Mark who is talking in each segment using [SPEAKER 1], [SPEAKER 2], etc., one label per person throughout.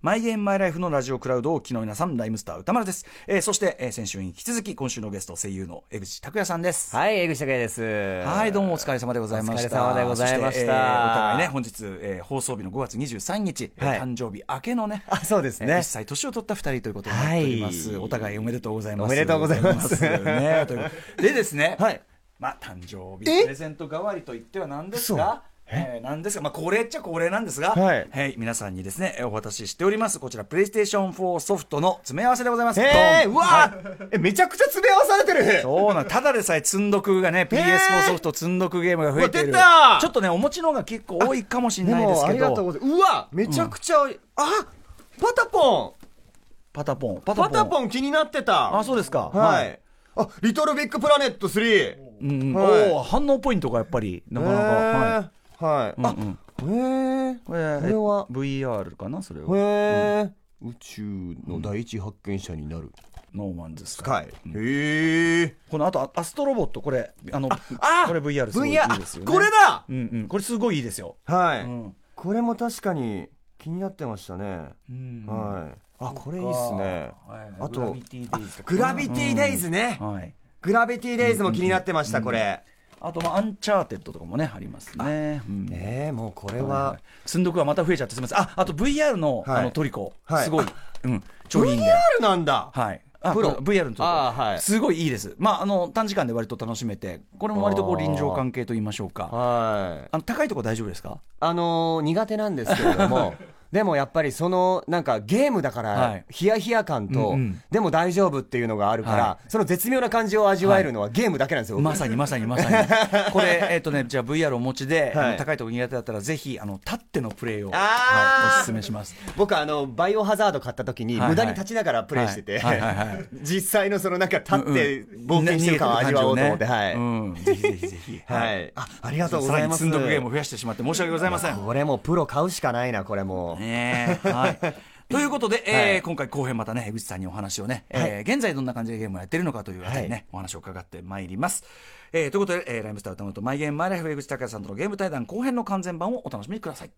[SPEAKER 1] マイゲームマイライフのラジオクラウドを昨日皆さん、ライムスター歌丸です。えー、そして、えー、先週に引き続き、今週のゲスト、声優の江口拓也さんです。
[SPEAKER 2] はい、江口拓也です。
[SPEAKER 1] はい、どうもお疲れ様でございました。
[SPEAKER 2] お疲れ様でございました。
[SPEAKER 1] えーお互いね、本日、えー、放送日の5月23日、えー
[SPEAKER 2] はい
[SPEAKER 1] 誕生日明けのね、
[SPEAKER 2] あ、そうですね
[SPEAKER 1] えー年を取った二人ということになっております。
[SPEAKER 2] はい
[SPEAKER 1] お互いおめでとうございます。
[SPEAKER 2] おめでとうございます
[SPEAKER 1] ね、というでですね、
[SPEAKER 2] はい。
[SPEAKER 1] まあ、誕生日
[SPEAKER 2] え
[SPEAKER 1] プレゼント代わりと言ってはなんですが、え？ー、なんですが、まあ、恒例っちゃ恒例なんですが、
[SPEAKER 2] はい。
[SPEAKER 1] 皆さんにですね、えーお渡ししております、こちら、プレイステーション4ソフトの詰め合わせでございます。
[SPEAKER 2] えー、うわ、
[SPEAKER 1] はい。
[SPEAKER 2] え、めちゃくちゃ詰め合わされてる。
[SPEAKER 1] そうなんただでさえ積んどくがね、PS4 ソフト積んどくゲームが増えてる。ちょっとね、お持ちの方が結構多いかもしれないですけ
[SPEAKER 2] ありがとう
[SPEAKER 1] ど、
[SPEAKER 2] ございます。うわ、めちゃくちゃ、あ、パタポ
[SPEAKER 1] パタポン、パ
[SPEAKER 2] タポン。気になってた。
[SPEAKER 1] あ、そうですか。
[SPEAKER 2] はい。あ、リトルビッグプラネット3。
[SPEAKER 1] うんうん、
[SPEAKER 2] はい。
[SPEAKER 1] おー反応ポイントがやっぱり、なかなか、はい。
[SPEAKER 2] い。はい。あ、
[SPEAKER 1] うんうん。
[SPEAKER 2] へー。
[SPEAKER 1] これ
[SPEAKER 2] は。
[SPEAKER 1] VR かなそれは。
[SPEAKER 2] へー。宇宙の第一発見者になる。
[SPEAKER 1] ノーマンズス
[SPEAKER 2] ス
[SPEAKER 1] カイ。
[SPEAKER 2] へえ。
[SPEAKER 1] このあとアアストロボットこれあの
[SPEAKER 2] あ
[SPEAKER 1] これ VR すごいいいですよね。
[SPEAKER 2] これだ！
[SPEAKER 1] うんうん。これすごいいいですよ。
[SPEAKER 2] はい、
[SPEAKER 1] うん。
[SPEAKER 2] これも確かに気になってましたね、
[SPEAKER 1] うん。
[SPEAKER 2] はい。あこれいいっすね。
[SPEAKER 1] はい
[SPEAKER 2] あと
[SPEAKER 1] グラビティデイズ
[SPEAKER 2] ね、
[SPEAKER 1] はい。
[SPEAKER 2] グラビティデイズも気になってました、これ
[SPEAKER 1] あとまあアンチャーテッドとかもねありますね。うん。
[SPEAKER 2] ねえもうこれ
[SPEAKER 1] はい
[SPEAKER 2] は、
[SPEAKER 1] 積んどくはまた増えちゃってすみません。ああと VR の
[SPEAKER 2] はい。
[SPEAKER 1] あのトリコ。
[SPEAKER 2] はい。
[SPEAKER 1] すごい。うん。超いいんで
[SPEAKER 2] VR なんだ、
[SPEAKER 1] はい。あ
[SPEAKER 2] プロ。
[SPEAKER 1] VR のトリコ。
[SPEAKER 2] あーはい。
[SPEAKER 1] すごいいいです。まああの短時間で割と楽しめてこれも割とこう臨場感系と言いましょうか。
[SPEAKER 2] はい。
[SPEAKER 1] あの高いとこ大丈夫ですか？
[SPEAKER 2] あのー苦手なんですけれども でもやっぱりそのなんかゲームだか
[SPEAKER 1] はい。
[SPEAKER 2] らヒヤヒヤ感と、でも大丈夫っていうのがあるから、
[SPEAKER 1] は
[SPEAKER 2] その絶妙な感じを味わえるのはゲームだけなんですよ、
[SPEAKER 1] まさにまさにまさに。これ、えっ、とね、じゃあ VR をお持ちで、高いところ苦手だったら、ぜひ、あの、立ってのプレイを、
[SPEAKER 2] あー。
[SPEAKER 1] はい、お勧めします。
[SPEAKER 2] 僕あのバイオハザード買った時に無駄に立ちながらプレイしてて、実際のそのなんか立って冒険してる感を味わおうと思って、はい、
[SPEAKER 1] うん、ぜひぜひぜひ。
[SPEAKER 2] はい、あありがとうご
[SPEAKER 1] さ
[SPEAKER 2] ざいます。
[SPEAKER 1] 積んどくゲームを増やしてしまって申し訳ございません。
[SPEAKER 2] これもうプロ買うしかないなこれも。う
[SPEAKER 1] ねえはい。ということで、えー
[SPEAKER 2] はい
[SPEAKER 1] 今回後編またね、江口さんにお話をね、えー現在どんな感じでゲームをやってるのかというあたりね、
[SPEAKER 2] はい
[SPEAKER 1] お話を伺ってまいります。えーということで、えーライムスター歌うとマイゲームマイライフ江口拓也さんとのゲーム対談後編の完全版をお楽しみください。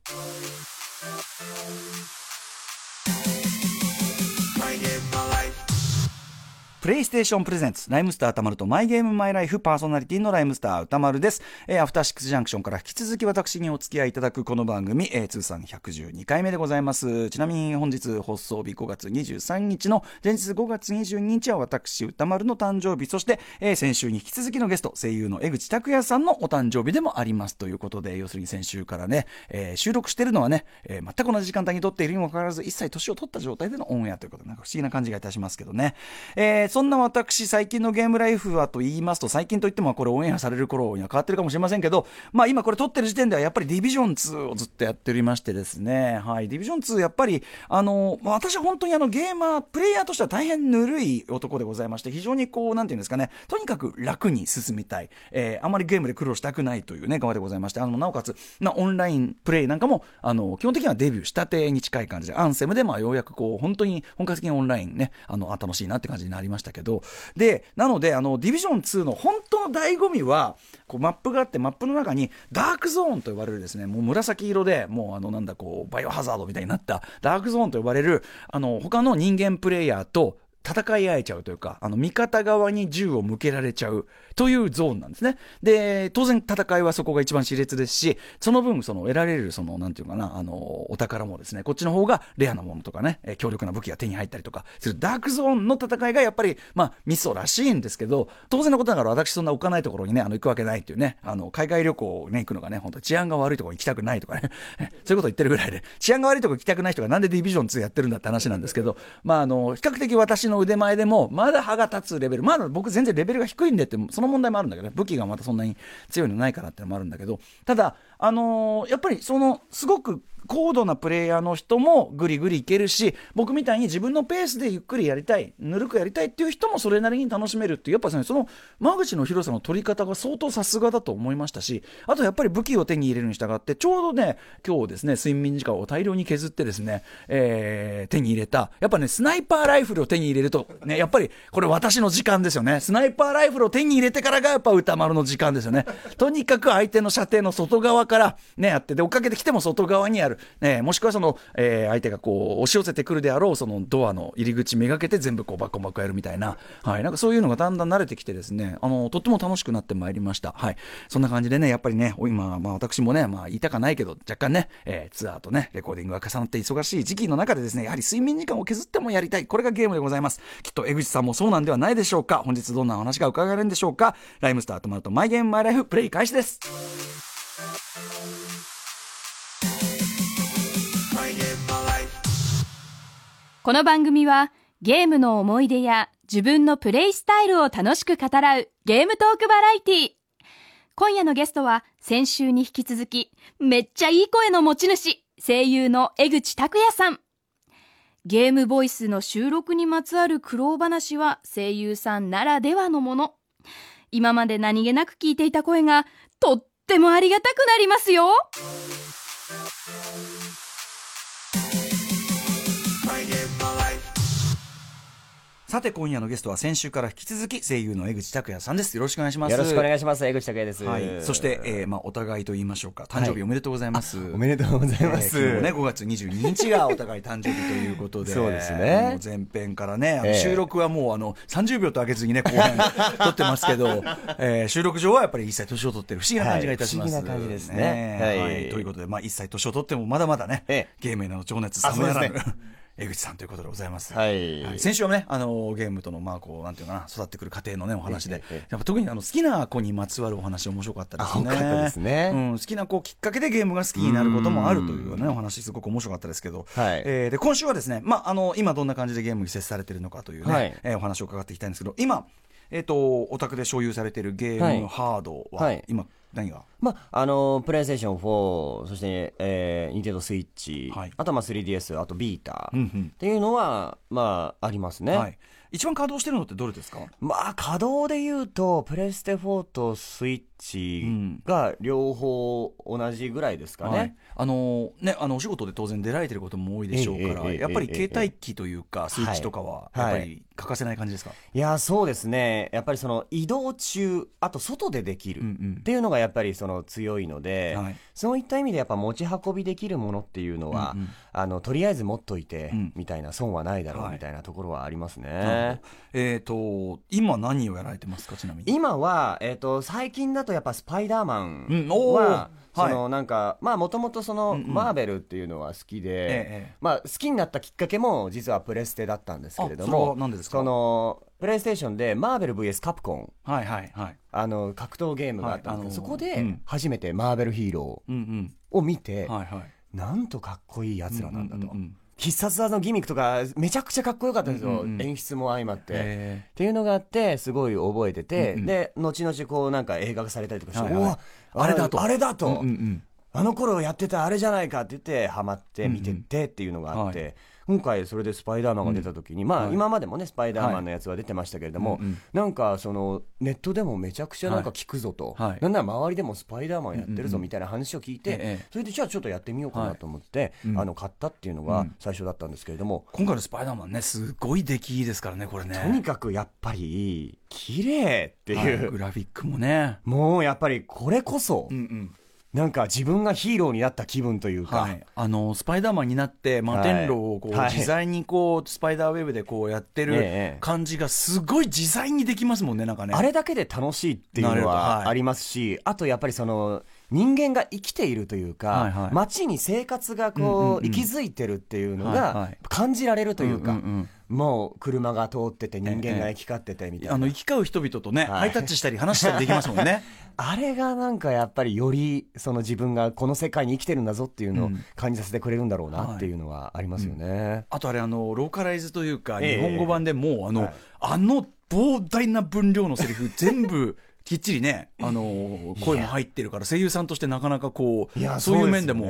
[SPEAKER 1] プレイステーションプレゼンツ、ライムスター歌丸とマイゲームマイライフパーソナリティのライムスター歌丸です。えーアフターシックスジャンクションから引き続き私にお付き合いいただくこの番組、えー通算112回目でございます。ちなみに本日放送日5月23日の前日5月22日は私歌丸の誕生日、そして、えー先週に引き続きのゲスト、声優の江口拓也さんのお誕生日でもありますということで、要するに先週からね、えー収録してるのはね、えー全く同じ時間帯に撮っているにもかかわらず、一切年を取った状態でのオンエアということで、なんか不思議な感じがいたしますけどね。えーそんな私、最近のゲームライフはと言いますと、最近といってもこれオンエアされる頃には変わってるかもしれませんけど、まあ今これ撮ってる時点ではやっぱりディビジョン2をずっとやっておりましてですね、はい、ディビジョン2やっぱり、あの、私は本当にあのゲーマー、プレイヤーとしては大変ぬるい男でございまして、非常にこう、なんていうんですかね、とにかく楽に進みたい、えーあまりゲームで苦労したくないというね、側でございまして、あの、なおかつ、なオンラインプレイなんかも、あの、基本的にはデビューしたてに近い感じで、アンセムでまあようやくこう、本当に本格的にオンラインね、あの、あ楽しいなって感じになりました。したけど、で、なので、あの、ディビジョン2の本当の醍醐味は、こう、マップがあって、マップの中に、ダークゾーンと呼ばれるですね、もう紫色で、もうあの、なんだ、こう、バイオハザードみたいになった、ダークゾーンと呼ばれる、あの、他の人間プレイヤーと、戦い合えちゃうというか、あの、味方側に銃を向けられちゃうというゾーンなんですね。で、当然戦いはそこが一番熾烈ですし、その分、その得られる、その、なんていうかな、あの、お宝もですね、こっちの方がレアなものとかね、え強力な武器が手に入ったりとか、するダークゾーンの戦いがやっぱり、まあ、ミソらしいんですけど、当然のことながら私そんな置かないところにね、あの、行くわけないっていうね、あの、海外旅行ね、行くのがね、本当治安が悪いところに行きたくないとかね、そういうこと言ってるぐらいで、治安が悪いところ行きたくない人がなんでディビジョン2やってるんだって話なんですけど、まあ、あの、比較的私の腕前でも、まだ歯が立つレベル、まだ僕全然レベルが低いんでって、その問題もあるんだけどね、武器がまたそんなに強いのないからってのもあるんだけど、ただ、あのーやっぱりその、すごく高度なプレイヤーの人もぐりぐりいけるし、僕みたいに自分のペースでゆっくりやりたい、ぬるくやりたいっていう人もそれなりに楽しめるっていう、やっぱね、その間口の広さの取り方が相当さすがだと思いましたし、あとやっぱり武器を手に入れるに従って、ちょうどね、今日ですね、睡眠時間を大量に削ってですね、えー手に入れた、やっぱね、スナイパーライフルを手に入れると、ね、やっぱりこれ私の時間ですよね。スナイパーライフルを手に入れてからがやっぱ歌丸の時間ですよね。とにかく相手の射程の外側からね、やって、で、追っかけてきても外側にある。ね、もしくはその、えー相手がこう押し寄せてくるであろうそのドアの入り口めがけて全部こうバッコバッコやるみたいな、はい、なんかそういうのがだんだん慣れてきてですね。あのとっても楽しくなってまいりました、はい、そんな感じでねやっぱりね今、まあ、私もね、まあ、言いたかないけど若干ね、えーツアーとねレコーディングが重なって忙しい時期の中でですねやはり睡眠時間を削ってもやりたい。これがゲームでございます。きっと江口さんもそうなんではないでしょうか。本日どんなお話が伺えるんでしょうか。ライムスターとまるとマイゲームマイライフプレイ開始です。
[SPEAKER 3] この番組はゲームの思い出や自分のプレイスタイルを楽しく語らうゲームトークバラエティー。今夜のゲストは先週に引き続きめっちゃいい声の持ち主、声優の江口拓也さん。ゲームボイスの収録にまつわる苦労話は声優さんならではのもの。今まで何気なく聞いていた声がとってもありがたくなりますよ。
[SPEAKER 1] さて今夜のゲストは先週から引き続き声優の江口拓也さんです。よろしくお願いします。
[SPEAKER 2] よろしくお願いします。江口拓也です、
[SPEAKER 1] はい、そして、えーまあ、お互いと言いましょうか。誕生日おめでとうございます、
[SPEAKER 2] おめでとうございます、
[SPEAKER 1] えーね、5月22日がお互い誕生日ということで、
[SPEAKER 2] そうですね。
[SPEAKER 1] もう前編からね、収録はもうあの30秒と上げずにね、後編撮ってますけど、えー収録上はやっぱり一切年を取ってる不思議な感じがいたします。
[SPEAKER 2] はい不思議な感じですね。
[SPEAKER 1] は
[SPEAKER 2] はい。
[SPEAKER 1] い。ということで、まあ、一切年を取ってもまだまだね、
[SPEAKER 2] ええ。
[SPEAKER 1] ゲームへの情熱冷めやらぬ、江口さんということでございます。
[SPEAKER 2] はい。
[SPEAKER 1] 先週はね、あのゲームとの、まあ、こう、なんていうかな、育ってくる過程のね、お話で、やっぱ特にあの好きな子にまつわるお話面白かったですね。
[SPEAKER 2] あ多かったですね。
[SPEAKER 1] うん、好きな子きっかけでゲームが好きになることもあるというね、お話すごく面白かったですけど、
[SPEAKER 2] はい。
[SPEAKER 1] えーで今週はですね、まあ、あの今どんな感じでゲームに接されているのかというね、
[SPEAKER 2] はい。
[SPEAKER 1] えーお話を伺っていきたいんですけど今、えー、とお宅で所有されているゲームハードは、
[SPEAKER 2] はい。
[SPEAKER 1] 今何が？
[SPEAKER 2] まあ、あのプレイステーション4そして、えー、ニンテンドースイッチ、
[SPEAKER 1] はい
[SPEAKER 2] あとまあ 3DS あとビータ、
[SPEAKER 1] うんうん。
[SPEAKER 2] っていうのはまあありますね、
[SPEAKER 1] はい、一番稼働してるのってどれですか？
[SPEAKER 2] まあ稼働で言うとプレステ4とスイッチが両方同じぐらいですかね、
[SPEAKER 1] はい、あのねあのお仕事で当然出られてることも多いでしょうから、やっぱり
[SPEAKER 2] ええ
[SPEAKER 1] 携帯機というか、スイッチとかはやっぱり欠かせない感じですか、
[SPEAKER 2] いやそうですね。やっぱりその移動中あと外でできる
[SPEAKER 1] うんうん。
[SPEAKER 2] っていうのがやっぱりその強いので、
[SPEAKER 1] はい。
[SPEAKER 2] そういった意味でやっぱ持ち運びできるものっていうのは、
[SPEAKER 1] うんうん。
[SPEAKER 2] あのとりあえず持っといて、
[SPEAKER 1] うん。
[SPEAKER 2] みたいな損はないだろ
[SPEAKER 1] はい。
[SPEAKER 2] うみたいなところはありますね。
[SPEAKER 1] なるほど。えっ、と今何をやられてますかちなみに？
[SPEAKER 2] 今は、えー、と最近だとやっぱスパイダーマンは、そ
[SPEAKER 1] はい。
[SPEAKER 2] のなんかまあもともとその、マーベルっていうのは好きで、
[SPEAKER 1] ええ
[SPEAKER 2] まあ、好きになったきっかけも実はプレステだったんですけれどもそのプレイステーションでマーベル VS. カプコン
[SPEAKER 1] はいはいはい。
[SPEAKER 2] あの格闘ゲームがあったんですけど、そこで
[SPEAKER 1] うん。
[SPEAKER 2] 初めてマーベルヒーロ
[SPEAKER 1] うん
[SPEAKER 2] ーを見て、
[SPEAKER 1] うんはいはい。
[SPEAKER 2] なんとかっこいいやつらなんだと、
[SPEAKER 1] うん
[SPEAKER 2] 必殺技のギミックとかめちゃくちゃかっこよかったんですよ、
[SPEAKER 1] うんうんうん。
[SPEAKER 2] 演出も相まって。
[SPEAKER 1] え。
[SPEAKER 2] っていうのがあってすごい覚えてて、
[SPEAKER 1] うんうん。
[SPEAKER 2] で後々こうなんか映画化されたりとかして、
[SPEAKER 1] はいはいあれだと。
[SPEAKER 2] あれだと、
[SPEAKER 1] うんうんうん。
[SPEAKER 2] あの頃やってたあれじゃないかって言ってハマって見ててっていうのがあって、
[SPEAKER 1] は
[SPEAKER 2] 今回それでスパイダーマンが出た時に、まあ
[SPEAKER 1] はい
[SPEAKER 2] 今までもねスパイダーマンのやつは出てましたけれども、なんかそのネットでもめちゃくちゃなんか聞くぞと、
[SPEAKER 1] はい。
[SPEAKER 2] なんなら周りでもスパイダーマンやってるぞみたいな話を聞いて、
[SPEAKER 1] ええ
[SPEAKER 2] それでじゃあちょっとやってみようかなと思って、
[SPEAKER 1] うん。
[SPEAKER 2] あの買ったっていうのが最初だったんですけれども、
[SPEAKER 1] 今回のスパイダーマンねすごい出来ですからねこれね。
[SPEAKER 2] とにかくやっぱり綺麗って
[SPEAKER 1] はい。
[SPEAKER 2] いう、
[SPEAKER 1] グラフィックもね。
[SPEAKER 2] もうやっぱりこれこそ、
[SPEAKER 1] うんうん
[SPEAKER 2] なんか自分がヒーローになった気分というか、
[SPEAKER 1] はい、あのスパイダーマンになって摩天楼をこう、
[SPEAKER 2] はい。
[SPEAKER 1] 自在にこうスパイダーウェブでこうやって
[SPEAKER 2] え
[SPEAKER 1] る
[SPEAKER 2] え
[SPEAKER 1] 感じがすごい自在にできますもんねなんかね。
[SPEAKER 2] あれだけで楽しいっていうの
[SPEAKER 1] はい
[SPEAKER 2] はありますし、あとやっぱりその人間が生きているというか、
[SPEAKER 1] はいはい。
[SPEAKER 2] 街に生活がこう、息づいてるっていうの
[SPEAKER 1] はいは
[SPEAKER 2] が
[SPEAKER 1] い。
[SPEAKER 2] 感じられるというか、
[SPEAKER 1] んんん
[SPEAKER 2] もう車が通ってて人間が行き交っててみたいな、
[SPEAKER 1] あの行き交う人々とね、
[SPEAKER 2] はい。
[SPEAKER 1] ハイタッチしたり話したりできますもんね。
[SPEAKER 2] あれがなんかやっぱりよりその自分がこの世界に生きてるんだぞっていうのを
[SPEAKER 1] うん。
[SPEAKER 2] 感じさせてくれるんだろうなっていうのはありますよね。
[SPEAKER 1] あとあれあのローカライズというか
[SPEAKER 2] ええ。
[SPEAKER 1] 日本語版でもうあの、
[SPEAKER 2] はい。
[SPEAKER 1] あの膨大な分量のセリフ全部きっちりね、あの声も入ってるから声優さんとしてなかなかこう
[SPEAKER 2] いや
[SPEAKER 1] そういう面でも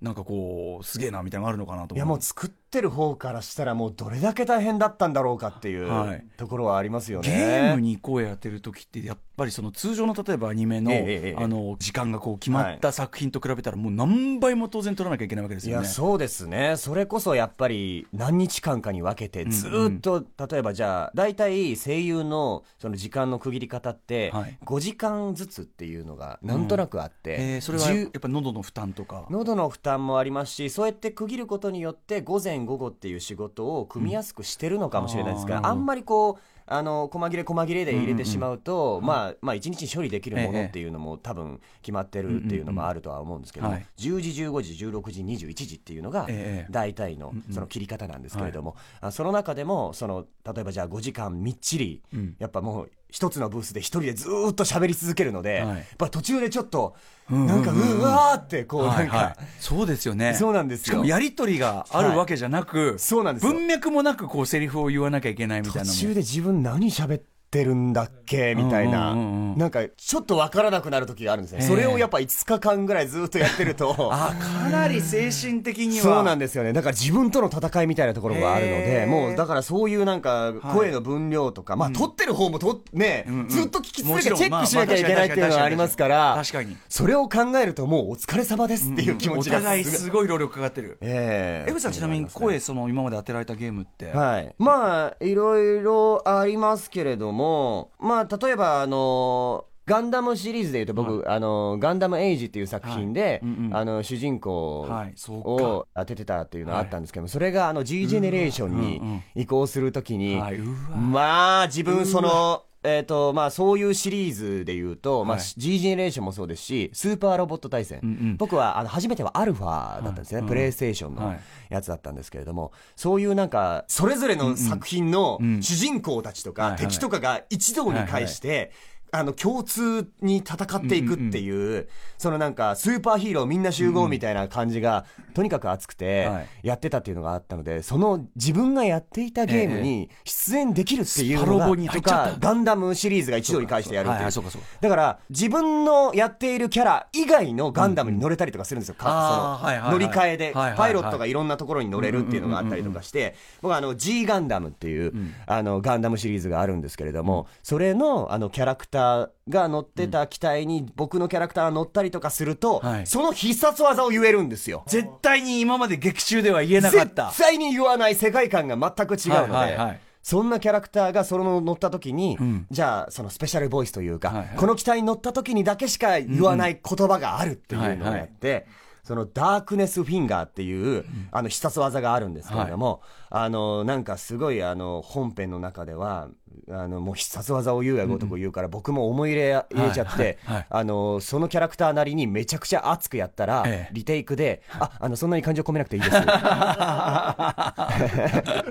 [SPEAKER 1] なんかこうすげえなみたいなのがあるのかなと思
[SPEAKER 2] いやもう作ってる方からしたらもうどれだけ大変だったんだろうかっていう
[SPEAKER 1] はい。
[SPEAKER 2] ところはありますよね。
[SPEAKER 1] ゲームに声当てる時ってやっぱりその通常の例えばアニメの,、
[SPEAKER 2] ええええ
[SPEAKER 1] あの時間がこう決まった作品と比べたらもう何倍も当然取らなきゃいけないわけですよね。
[SPEAKER 2] いやそうですね。それこそやっぱり何日間かに分けてずーっと、例えばじゃあ大体声優のその時間の区切り方って、
[SPEAKER 1] はい
[SPEAKER 2] 5時間ずつっていうのがなんとなくあって、
[SPEAKER 1] えーそれはや
[SPEAKER 2] 10
[SPEAKER 1] っぱ喉の負担とか。
[SPEAKER 2] 喉の負担もありますしそうやって区切ることによって午前午後っていう仕事を組みやすくしてるのかもしれないですが、
[SPEAKER 1] うん。あ
[SPEAKER 2] んまりこうあの細切れ細切れで入れてしまうと、まあ、まあ一日に処理できるものっていうのも多分決まってるっていうのもあるとは思うんですけども、
[SPEAKER 1] はい
[SPEAKER 2] 10時15時16時21時っていうのが
[SPEAKER 1] ええ。
[SPEAKER 2] 大体のその切り方なんですけれども、あその中でもその例えばじゃあ5時間みっちり、
[SPEAKER 1] うん。
[SPEAKER 2] やっぱもう一つのブースで一人でずーっと喋り続けるので、
[SPEAKER 1] はい。
[SPEAKER 2] やっぱ途中でちょっと
[SPEAKER 1] うん
[SPEAKER 2] なんかうわーってこうなんか、
[SPEAKER 1] はい。はいそうですよね。
[SPEAKER 2] そうなんですよ。
[SPEAKER 1] やりとりがあるわけじゃなく、
[SPEAKER 2] そうなんですよ。
[SPEAKER 1] 文脈もなくこうセリフを言わなきゃいけないみたいな
[SPEAKER 2] 途中で自分何喋ってるんだっけ？みたいな、なんかちょっとわからなくなる時があるんですね、
[SPEAKER 1] ええ。
[SPEAKER 2] それをやっぱ5日間ぐらいずっとやってると。
[SPEAKER 1] あかなり精神的には。
[SPEAKER 2] そうなんですよね。だから自分との戦いみたいなところがあるの
[SPEAKER 1] へ
[SPEAKER 2] で
[SPEAKER 1] え
[SPEAKER 2] もうだからそういうなんか声の分量とか、まあ撮ってる方もとね、ずっと聞き続けてチェックしなきゃいけないっていうのがありますから
[SPEAKER 1] 確かに
[SPEAKER 2] それを考えるともうお疲れ様ですっていう気持ちが
[SPEAKER 1] お互い
[SPEAKER 2] す
[SPEAKER 1] すごい労力かかってる。
[SPEAKER 2] ええ。
[SPEAKER 1] 江口さんちなみに声その今まで当てられたゲームって、
[SPEAKER 2] はい。まあ、いろいろありますけれども、まあ、例えば、あの、ガンダムシリーズでいうと僕、あの、ガンダムエイジっていう作品で、あの、主人公を当ててたっていうのがあったんですけども、それがあの G ジェネレーションに移行するときに、まあ、自分その、えっ、と、まあ、そういうシリーズで言うと、まあ、
[SPEAKER 1] はい。
[SPEAKER 2] G ジェネレーションもそうですし、スーパーロボット対戦。
[SPEAKER 1] うんうん。
[SPEAKER 2] 僕は、あの、初めてはアルファだったんですね。
[SPEAKER 1] はい。
[SPEAKER 2] プレイステーションの
[SPEAKER 1] はい。
[SPEAKER 2] やつだったんですけれども、そういうなんか、それぞれの作品の主人公たちとか、
[SPEAKER 1] はいはい
[SPEAKER 2] 敵とかが一堂に会して、あの、共通に戦っていくっていう、そのなんか、スーパーヒーローみんな集合みたいな感じが、とにかく熱くて
[SPEAKER 1] はい、
[SPEAKER 2] やってたっていうのがあったので、その自分がやっていたゲームに出演できるっていうのが、とか、ガンダムシリーズが一堂に会してやるって
[SPEAKER 1] はいうそうかそうか。
[SPEAKER 2] だから、自分のやっているキャラ以外のガンダムに乗れたりとかするんですよ。かその乗り換えで、パイロットがいろんなところに乗れるっていうのがあったりとかして、僕はあの G ガンダムっていう、あのガンダムシリーズがあるんですけれども、それのあのキャラクターが乗ってた機体に僕のキャラクターが乗ったりとかすると、
[SPEAKER 1] はい。
[SPEAKER 2] その必殺技を言えるんですよ。
[SPEAKER 1] 絶対に今まで劇中では言えなかった。
[SPEAKER 2] 絶対に言わない世界観が全く違うので、
[SPEAKER 1] はいはいはい。
[SPEAKER 2] そんなキャラクターがその乗った時に、
[SPEAKER 1] ん。
[SPEAKER 2] じゃあそのスペシャルボイスというか、
[SPEAKER 1] はいはい
[SPEAKER 2] この機体に乗った時にだけしか言わない言葉があるっていうのをやって、そのダークネスフィンガーっていう、あの必殺技があるんですけれども、あのなんかすごいあの本編の中ではあのもう必殺技を言うやごとく言うから、僕も思い入れ入れちゃって、あのそのキャラクターなりにめちゃくちゃ熱くやったら、
[SPEAKER 1] ええ
[SPEAKER 2] リテイクで、ああのそんなに感情込めなくていいです。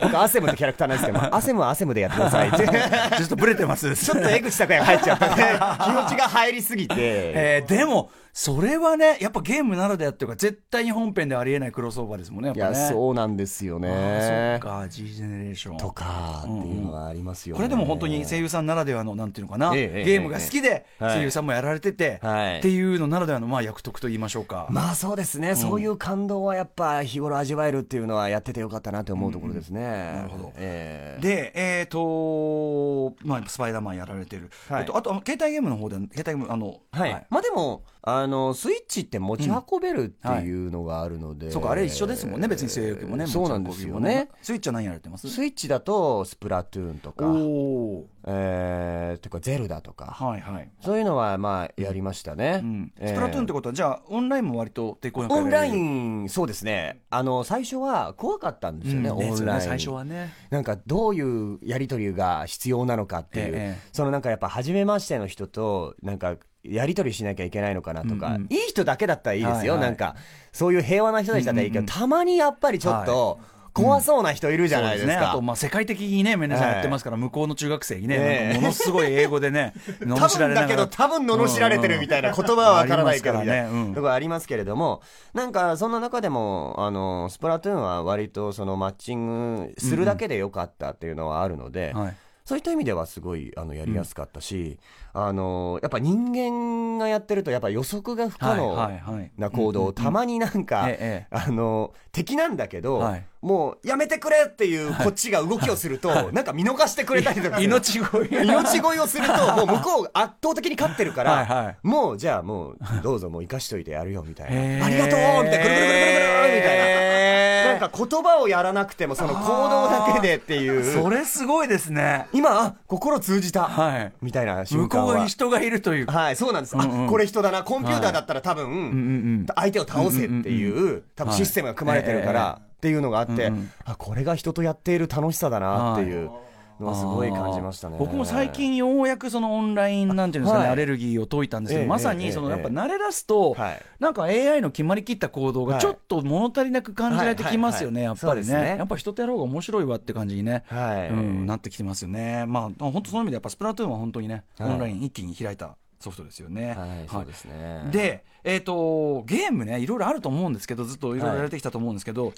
[SPEAKER 2] 僕、アセムってキャラクターなんですけど、アセムはアセムでやってくださいって。
[SPEAKER 1] ちょっとブレてます
[SPEAKER 2] ちょっと江口拓也が入っちゃったね。気持ちが入りすぎて。
[SPEAKER 1] えーでもそれはねやっぱゲームならではっていうか絶対に本編ではありえないクロスオーバーですもんねやっぱね
[SPEAKER 2] そうなんですよね
[SPEAKER 1] そっ。か G ジェネレーション
[SPEAKER 2] とかっていうのがありますよね。
[SPEAKER 1] でも本当に声優さんならではのなんていうのかな、
[SPEAKER 2] え
[SPEAKER 1] ゲームが好きで声優さんもやられてて、
[SPEAKER 2] はい。
[SPEAKER 1] っていうのならではのまあ役得と言いましょうか、
[SPEAKER 2] まあそうですね、そういう感動はやっぱ日頃味わえるっていうのはやっててよかったなって思うところですね。な
[SPEAKER 1] るほど。
[SPEAKER 2] ええ。
[SPEAKER 1] で、えっ、と、まあ、スパイダーマンやられてる。
[SPEAKER 2] はい。
[SPEAKER 1] えっと、あと、携帯ゲームの方で、携帯ゲーム、あの、
[SPEAKER 2] はい。まあでも、あの、スイッチって持ち運べるっていうのがあるので。
[SPEAKER 1] そうか、あれ一緒ですもんね、別に声優もね。
[SPEAKER 2] そうなんですよね。。
[SPEAKER 1] スイッチは何やられてます？
[SPEAKER 2] スイッチだと、スプラトゥーンとか、
[SPEAKER 1] お
[SPEAKER 2] えー、とか、ゼルダとか、
[SPEAKER 1] はいはい。
[SPEAKER 2] そういうのは、まあ、やりましたね。
[SPEAKER 1] うん。
[SPEAKER 2] えー
[SPEAKER 1] スプラトゥーンってことは、じゃあ、オンラインも割と抵抗なく
[SPEAKER 2] オンライ
[SPEAKER 1] ン
[SPEAKER 2] ン、そうですね。あの、最初は怖かったんですよね、オンライン。
[SPEAKER 1] 最初はね。
[SPEAKER 2] なんかどういうやり取りが必要なのかっていう、
[SPEAKER 1] ええ
[SPEAKER 2] そのなんかやっぱ初めましての人となんかやり取りしなきゃいけないのかなとか、
[SPEAKER 1] うんうん。
[SPEAKER 2] いい人だけだったらいいですよ、
[SPEAKER 1] はいはい。
[SPEAKER 2] なんかそういう平和な人たちだったらいいけど、
[SPEAKER 1] うんうん
[SPEAKER 2] たまにやっぱりちょっと怖そうな人いるじゃないですか。
[SPEAKER 1] そうね。あと、まあ、世界的にね、皆さんやってますから、向こうの中学生にね、ものすごい英語でね、
[SPEAKER 2] 多
[SPEAKER 1] 罵られながら。
[SPEAKER 2] 分だけど多分罵られてるみたいな言葉はわからないからみたい
[SPEAKER 1] ありますからねうん。
[SPEAKER 2] なところありますけれども、なんかそんな中でも、あの、スプラトゥーンは割とそのマッチングするだけでよかったっていうのはあるので、
[SPEAKER 1] はい。
[SPEAKER 2] そういった意味ではすごいあのやりやすかったし、あのやっぱ人間がやってるとやっぱ予測が不可
[SPEAKER 1] はい
[SPEAKER 2] 能
[SPEAKER 1] はいはい。
[SPEAKER 2] な行動をたまになんか、あの敵なんだけど、
[SPEAKER 1] はい。
[SPEAKER 2] もうやめてくれっていうこっちが動きをすると、なんか見逃してくれたりとか
[SPEAKER 1] 命乞い。
[SPEAKER 2] 命乞いをすると もう向こう圧倒的に勝ってるから
[SPEAKER 1] はいはい。
[SPEAKER 2] もうじゃあもうどうぞもう生かしといてやるよみたいな。ありがとうみたいな。ぐるぐるぐるぐるみたいな。か言葉をやらなくても、その行動だけでっていう。
[SPEAKER 1] それすごいですね。
[SPEAKER 2] 今、あ、心通じた。
[SPEAKER 1] はい
[SPEAKER 2] みたいな
[SPEAKER 1] 向
[SPEAKER 2] 瞬間は
[SPEAKER 1] こうに。人がいるという。
[SPEAKER 2] はい、そうなんです。
[SPEAKER 1] うんうん
[SPEAKER 2] あ、これ人だな。コンピューターだったら多
[SPEAKER 1] うんうんう
[SPEAKER 2] 分
[SPEAKER 1] ん、
[SPEAKER 2] 相手を倒せっていう、多分システムが組まれてるか
[SPEAKER 1] はい
[SPEAKER 2] ら、っていうのがあって
[SPEAKER 1] うんうん、
[SPEAKER 2] あ、これが人とやっている楽しさだなっていうのはすごい感じましたね。
[SPEAKER 1] 僕も最近ようやくそのオンラインなんていうんですかね、
[SPEAKER 2] はい。
[SPEAKER 1] アレルギーを解いたんですけど、
[SPEAKER 2] ええ
[SPEAKER 1] まさ
[SPEAKER 2] ええ
[SPEAKER 1] にそのやっぱ
[SPEAKER 2] ええ
[SPEAKER 1] 慣れ出すと、
[SPEAKER 2] はい。
[SPEAKER 1] なんか AI の決まりきった行動が
[SPEAKER 2] はい。
[SPEAKER 1] ちょっと物足りなく感じられてきますよね、
[SPEAKER 2] はい
[SPEAKER 1] やっぱり
[SPEAKER 2] ね。
[SPEAKER 1] ね。やっぱ人とやる方が面白いわって感じにね、
[SPEAKER 2] はい。
[SPEAKER 1] うん、なってきてますよね。まあ本当その意味でやっぱスプラトゥーンは本当にね、
[SPEAKER 2] はい。
[SPEAKER 1] オンライン一気に開いたソフトですよね。
[SPEAKER 2] はい、そうですね。、
[SPEAKER 1] で、えっ、と、ゲームね、いろいろあると思うんですけど、ずっといろいろやられてきたと思うんですけど、
[SPEAKER 2] はい。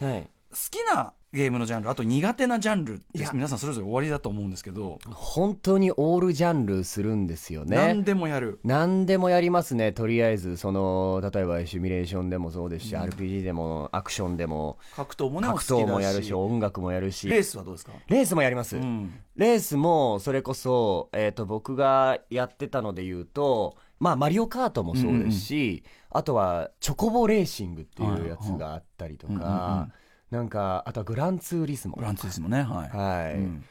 [SPEAKER 1] 好きなゲームのジャンル、あと苦手なジャンル皆さんそれぞれ終わりだと思うんですけど、
[SPEAKER 2] 本当にオールジャンルするんですよね。
[SPEAKER 1] 何でもやる。
[SPEAKER 2] 何でもやりますね、とりあえず、その例えばシミュレーションでもそうですし、RPG でもアクションでも、
[SPEAKER 1] 格闘もね、
[SPEAKER 2] 格闘もやるし、音楽もやるし、
[SPEAKER 1] レースはどうですか？
[SPEAKER 2] レースもやります。
[SPEAKER 1] うん。
[SPEAKER 2] レースも、それこそ、えっ、と、僕がやってたので言うと、まあ、マリオカートもそうですし、あとは、チョコボレーシングっていうやつがあったりとか、なんか、あとはグランツーリスモ。
[SPEAKER 1] グランツーリスもね、はい。
[SPEAKER 2] はい、
[SPEAKER 1] うん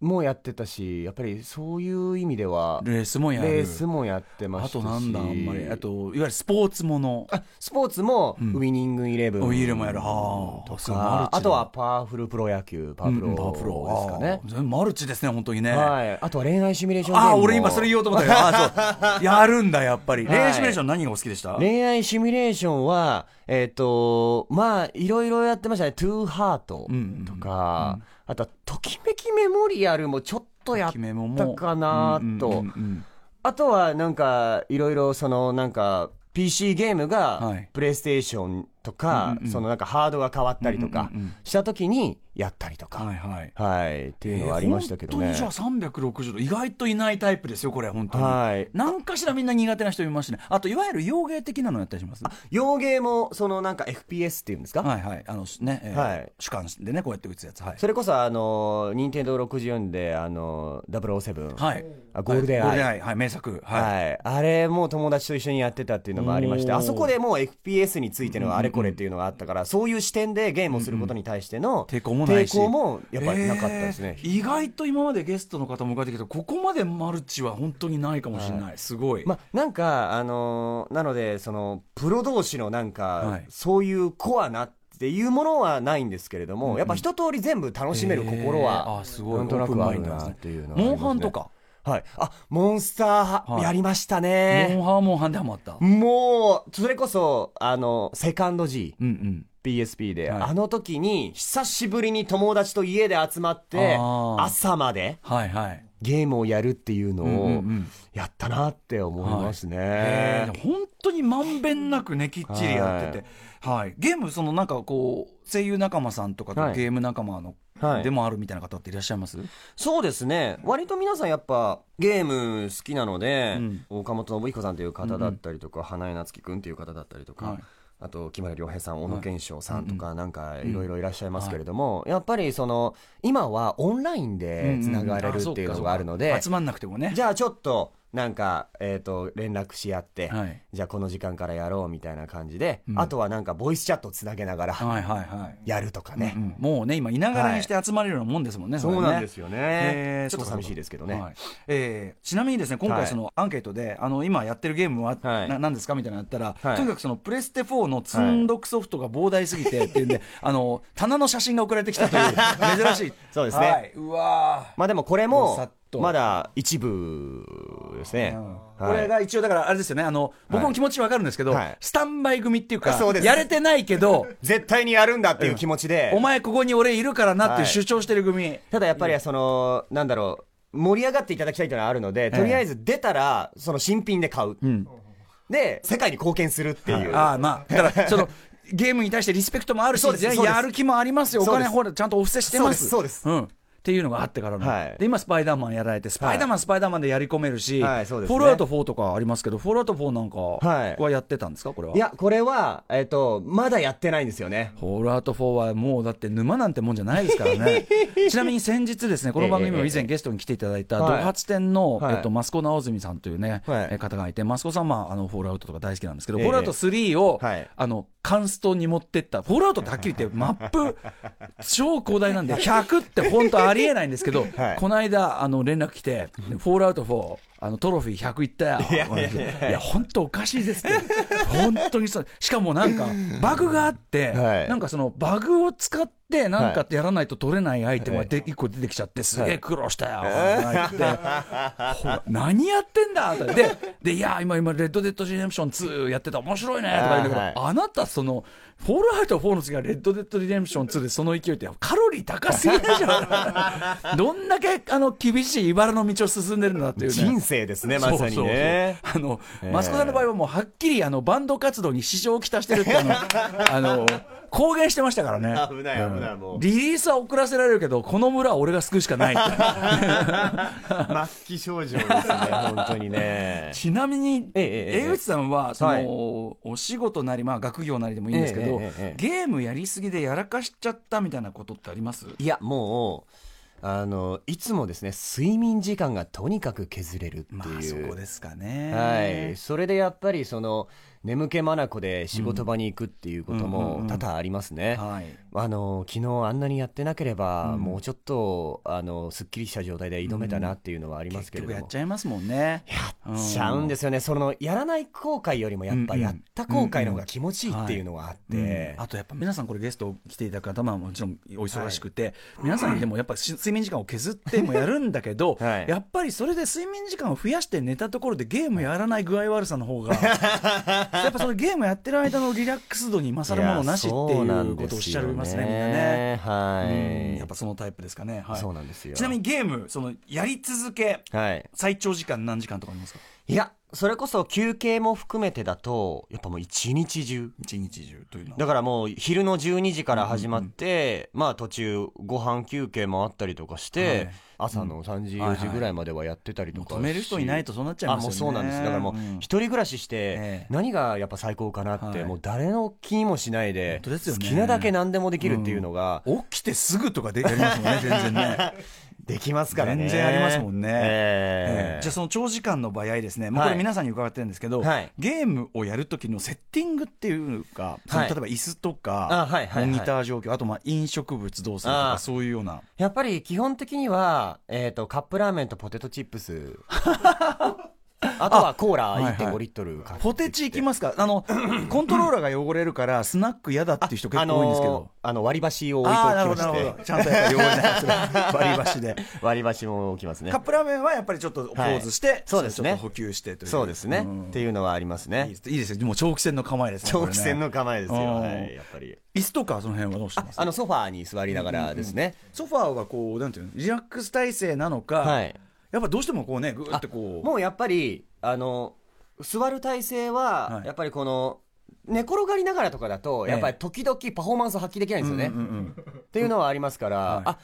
[SPEAKER 2] もうやってたし、やっぱりそういう意味では、
[SPEAKER 1] レースもやる。
[SPEAKER 2] レースもやってま
[SPEAKER 1] あ
[SPEAKER 2] したし。
[SPEAKER 1] となんだ、あんまり。あと、いわゆるスポーツもの。
[SPEAKER 2] あスポーツも、ウィニングイレブン。
[SPEAKER 1] ウィールもやる。はあ。
[SPEAKER 2] とか、あとはパワフルプロ野球、パワプロ
[SPEAKER 1] うんパワープロ
[SPEAKER 2] ですかね
[SPEAKER 1] 全部マルチですね、本当にね。
[SPEAKER 2] はい。あとは恋愛シミュレーション
[SPEAKER 1] ああ、俺今それ言おうと思ったけあ、そう。やるんだ、やっぱり。
[SPEAKER 2] はい
[SPEAKER 1] 恋愛シミュレーション何がお好きでした？
[SPEAKER 2] 恋愛シミュレーションは、えっ、と、まあ、いろいろやってましたね。トゥーハート
[SPEAKER 1] うん
[SPEAKER 2] とか、あとは、ときめきメモリアルもちょっとやったかなと。
[SPEAKER 1] うんうんうんうん
[SPEAKER 2] あとは、なんか、いろいろ、その、なんか、PC ゲームが
[SPEAKER 1] はい、
[SPEAKER 2] プレイステーションとか、
[SPEAKER 1] うんうんうん
[SPEAKER 2] そのなんかハードが変わったりとかしたときにやったりとか、
[SPEAKER 1] はいはい。
[SPEAKER 2] はい、っていうのはありましたけどね。
[SPEAKER 1] えー本当にじゃあ360度、意外といないタイプですよ、これ、本当に。
[SPEAKER 2] はい。
[SPEAKER 1] 何かしらみんな苦手な人いますね。あと、いわゆる洋ゲー的なのやったりします？
[SPEAKER 2] 洋ゲーも、そのなんか FPS っていうんですか、
[SPEAKER 1] はいはい。あの、ね、えー
[SPEAKER 2] はい
[SPEAKER 1] 主観でね、こうやって打つやつ。はい。
[SPEAKER 2] それこそ、あの、任天堂64で、あの、007。
[SPEAKER 1] はい。
[SPEAKER 2] あゴールデンアイ
[SPEAKER 1] ゴールデンアイ。はい、名作。
[SPEAKER 2] は
[SPEAKER 1] はい。
[SPEAKER 2] い。あれも友達と一緒にやってたっていうのもありまして、あそこでもう FPS についてのあれこれっていうのがあったから、そういう視点でゲームをすることに対しての
[SPEAKER 1] 抵抗も
[SPEAKER 2] 抵抗もやっぱりなかったですね
[SPEAKER 1] え。ー意外と今までゲストの方も迎えてきたここまでマルチは本当にないかもしれない。すごい。
[SPEAKER 2] まあ、なんか、あのーなので、その、プロ同士のなんか、
[SPEAKER 1] はい
[SPEAKER 2] そういうコアなっていうものはないんですけれども、
[SPEAKER 1] うんうん
[SPEAKER 2] やっぱ一通り全部楽しめる心
[SPEAKER 1] えー
[SPEAKER 2] は、
[SPEAKER 1] あすごい
[SPEAKER 2] なんとなくあるなっていうのはね
[SPEAKER 1] モンハンと。か。
[SPEAKER 2] はい。あ、モンスター、
[SPEAKER 1] はい
[SPEAKER 2] やりました
[SPEAKER 1] モン
[SPEAKER 2] ね。
[SPEAKER 1] ハンモンハンでハマった。
[SPEAKER 2] もう、それこそ、あの、セカンド G。
[SPEAKER 1] うんうん。
[SPEAKER 2] PSP で、
[SPEAKER 1] はい
[SPEAKER 2] あの時に久しぶりに友達と家で集まって朝まで
[SPEAKER 1] はいはい。
[SPEAKER 2] ゲームをやるっていうの
[SPEAKER 1] うんうんう
[SPEAKER 2] を
[SPEAKER 1] ん。
[SPEAKER 2] やったなって思いますね、
[SPEAKER 1] えー。本当にまんべんなくねきっちりやってて、はい。ゲームそのなんかこう声優仲間さんとかゲーム仲間の、
[SPEAKER 2] はい。
[SPEAKER 1] でもあるみたいな方っていらっしゃいます、
[SPEAKER 2] そうですね。割と皆さんやっぱゲーム好きなので、
[SPEAKER 1] うん。
[SPEAKER 2] 岡本信彦さんという方だったりとか、花江夏樹君という方だったりとか、
[SPEAKER 1] はい
[SPEAKER 2] あと木村良平さん小野賢章さんとか、
[SPEAKER 1] う
[SPEAKER 2] なんかいろいろいらっしゃいますけれども、やっぱりその今はオンラインでつながれるっていうのがあるので、
[SPEAKER 1] 集まんなくてもね
[SPEAKER 2] じゃあちょっとなんか、えー、と連絡し合って、
[SPEAKER 1] はい。
[SPEAKER 2] じゃあこの時間からやろうみたいな感じで、
[SPEAKER 1] うん。
[SPEAKER 2] あとはなんかボイスチャットつなげながら
[SPEAKER 1] はいはいはい。
[SPEAKER 2] やるとかね、
[SPEAKER 1] うんうん。もうね今いながらにして集まれるようなもんですもんね、れね。
[SPEAKER 2] すよ
[SPEAKER 1] へー
[SPEAKER 2] ちょっと寂しいですけどね、
[SPEAKER 1] はい。えーちなみにですね今
[SPEAKER 2] はい。
[SPEAKER 1] 回そのアンケートで、あの今やってるゲームは、
[SPEAKER 2] はい。
[SPEAKER 1] な何ですかみたいなのやったら、
[SPEAKER 2] はい。
[SPEAKER 1] とにかくそのプレステ4の積んどくソフトが膨大すぎてっていうんで、あの棚の写真が送られてきたという 珍しい。
[SPEAKER 2] そうですね。
[SPEAKER 1] はい。うわ
[SPEAKER 2] まあでもこれ
[SPEAKER 1] ど
[SPEAKER 2] もまだ一部ですね、
[SPEAKER 1] これが一応だからあれですよね。あの僕も気持ちわかるんですけど、
[SPEAKER 2] はい。
[SPEAKER 1] スタンバイ組っていうかやれてないけど
[SPEAKER 2] 絶対にやるんだっていう気持ちで、
[SPEAKER 1] お前ここに俺いるからなって主張してる組、
[SPEAKER 2] ただやっぱりその、なんだろう盛り上がっていただきたいというのはあるので、とりあえず出たらその新品で買う、
[SPEAKER 1] うん。
[SPEAKER 2] で世界に貢献するっていう、
[SPEAKER 1] ああまあだからそのゲームに対してリスペクトもあるしやる気もありますよ。お金ほらちゃんとお布施してます。
[SPEAKER 2] そうですそうです。
[SPEAKER 1] うんっっていうのがあってからの、
[SPEAKER 2] はい。
[SPEAKER 1] で今スパイダーマンやられてスパイダーマン、スパイダーマンでやり込めるし、
[SPEAKER 2] はいね。
[SPEAKER 1] フォールアウト4とかありますけどフォールアウト4なんか
[SPEAKER 2] はい。
[SPEAKER 1] はやってたんですか？これは。い
[SPEAKER 2] や、これは、えっ、と、まだやってないんですよね。
[SPEAKER 1] フォールアウト4はもうだって沼なんてもんじゃないですからね。ちなみに先日ですねこの番組も以前ゲストに来ていただいた
[SPEAKER 2] はい。
[SPEAKER 1] ド発展の、
[SPEAKER 2] はい。
[SPEAKER 1] えっと、益子直澄さんというね、方がいて益子さんは、まあ、あのフォールアウトとか大好きなんですけど、
[SPEAKER 2] ええ。
[SPEAKER 1] フォールアウト3を、
[SPEAKER 2] はい。
[SPEAKER 1] あのカンストに持ってった。フォールアウトってはっきり言ってマップ 超広大なんで100って本当ありえないんですけど、
[SPEAKER 2] はい。
[SPEAKER 1] この間あの連絡来てフォールアウト4あのトロフィー100いったよ。いや本当おかしいですって。本当にそう。しかもなんか、バグがあって、
[SPEAKER 2] はい。
[SPEAKER 1] なんかそのバグを使って、なんかやらないと取れないアイテムがで一個出てきちゃって、すげえ苦労したよ。って。ほら何やってんだって。で、で、いや、今、今、レッド・デッド・リデンプション2やってた、面白いねとか言うんだけど、
[SPEAKER 2] はい。
[SPEAKER 1] あなた、その、フォールアウト4の次がレッド・デッド・リデンプション2でその勢いって、カロリー高すぎるじゃん。どんだけ、あの、厳しい茨の道を進んでるんだっていうね。
[SPEAKER 2] 人生ですね、まさにね。
[SPEAKER 1] あの、
[SPEAKER 2] ええ
[SPEAKER 1] マスコさんの場合はもうはっきりあのバンド活動に支障をきたしてるってあの あの公言してましたからね
[SPEAKER 2] 危ない危ないもう
[SPEAKER 1] リリースは遅らせられるけどこの村は俺が救うしかない
[SPEAKER 2] 末期症状ですね、本当にね。
[SPEAKER 1] ちなみに、
[SPEAKER 2] ええええ
[SPEAKER 1] 江口さんはその、
[SPEAKER 2] はい
[SPEAKER 1] お仕事なり、まあ、学業なりでもいいんですけど、
[SPEAKER 2] えええええ。え
[SPEAKER 1] ゲームやりすぎでやらかしちゃったみたいなことってあります？
[SPEAKER 2] いや、もう、あの、いつもですね、睡眠時間がとにかく削れるっていう。
[SPEAKER 1] まあそこですかね。
[SPEAKER 2] はい、それでやっぱりその眠気まなこで仕事場に行くっていうことも多々ありますね。
[SPEAKER 1] はい。
[SPEAKER 2] あの昨日あんなにやってなければ、もうちょっとあのすっきりした状態で挑めたなっていうのはありますけれども、
[SPEAKER 1] 結局やっちゃいますもんね。
[SPEAKER 2] やっちゃうんですよね、そのやらない後悔よりもやっぱやった後悔の方が気持ちいいっていうのがあって、
[SPEAKER 1] うん。あとやっぱ皆さんこれゲスト来ていただく方はもちろんお忙しくて、皆さんにでもやっぱし睡眠時間を削ってもやるんだけど、
[SPEAKER 2] はい。
[SPEAKER 1] やっぱりそれで睡眠時間を増やして寝たところでゲームやらない具合悪さの方が やっぱそのゲームやってる間のリラックス度に勝るものなしっていうことをおっしゃいますねみんなね。
[SPEAKER 2] はい、
[SPEAKER 1] うんやっぱそのタイプですかね、はい。
[SPEAKER 2] そうなんですよ。
[SPEAKER 1] ちなみにゲームそのやり続け
[SPEAKER 2] はい。
[SPEAKER 1] 最長時間何時間とかありますか？
[SPEAKER 2] いやそれこそ休憩も含めてだとやっぱもう一日中。
[SPEAKER 1] 一日中というのは。
[SPEAKER 2] だからもう昼の12時から始まって、まあ途中ご飯休憩もあったりとかして、
[SPEAKER 1] はい。
[SPEAKER 2] 朝の3時、
[SPEAKER 1] はいはい
[SPEAKER 2] 4時ぐらいまではやってたりとか。
[SPEAKER 1] 止める人いないとそうなっちゃいますよね。
[SPEAKER 2] あもうそうなんです。だからもう
[SPEAKER 1] うん。
[SPEAKER 2] 一人暮らしして
[SPEAKER 1] ええ。
[SPEAKER 2] 何がやっぱ最高かなって、
[SPEAKER 1] はい。
[SPEAKER 2] もう誰の気にもしないで好きなだけ何でもできるっていうのが
[SPEAKER 1] 起きてすぐとかでやりますもんね全然ね
[SPEAKER 2] できますからね。
[SPEAKER 1] 全然ありますもんね。
[SPEAKER 2] ええ。
[SPEAKER 1] じゃあその長時間の場合ですね、もう
[SPEAKER 2] はい。
[SPEAKER 1] これ皆さんに伺ってるんですけど、
[SPEAKER 2] はい。
[SPEAKER 1] ゲームをやるときのセッティングっていうか、
[SPEAKER 2] はい。
[SPEAKER 1] 例えば椅子とか、
[SPEAKER 2] あはいはいはい。
[SPEAKER 1] モニター状況、あとまあ飲食物どうするとか、
[SPEAKER 2] あー。
[SPEAKER 1] そういうような。
[SPEAKER 2] やっぱり基本的には、えー、とカップラーメンとポテトチップス あとはコーラ
[SPEAKER 1] はいはい
[SPEAKER 2] 1.5リットル
[SPEAKER 1] ポテチいきますか？あの、コントローラーが汚れるから、スナック嫌だっていう人結構多いんですけど。
[SPEAKER 2] あの割り箸を置いておきまし
[SPEAKER 1] ほど、なるほど。
[SPEAKER 2] て
[SPEAKER 1] ちゃんとやっぱ汚れないやつが 割り箸で。
[SPEAKER 2] 割り箸も置きますね。
[SPEAKER 1] カップラーメンはやっぱりちょっとポーズして、
[SPEAKER 2] はいそうですね。
[SPEAKER 1] ちょっと補給してという。
[SPEAKER 2] そうですね、
[SPEAKER 1] ん。
[SPEAKER 2] っていうのはありますね。
[SPEAKER 1] いいです。よ。もう長期戦の構えですね。
[SPEAKER 2] 長期戦の構えですよ、
[SPEAKER 1] うん。
[SPEAKER 2] はい、やっぱり。
[SPEAKER 1] 椅子とかその辺はどうして
[SPEAKER 2] あ
[SPEAKER 1] ます？
[SPEAKER 2] あのソファーに座りながらですね、
[SPEAKER 1] ソファーはこうなんていうの？リラックス体勢なのか、
[SPEAKER 2] はい
[SPEAKER 1] やっぱどうしてもこうねぐーってこう。
[SPEAKER 2] もうやっぱりあの座る体勢は、
[SPEAKER 1] はい。
[SPEAKER 2] やっぱりこの寝転がりながらとかだと、
[SPEAKER 1] ええ
[SPEAKER 2] やっぱり時々パフォーマンスを発揮できないんですよね、っていうのはありますから、
[SPEAKER 1] はい。
[SPEAKER 2] あ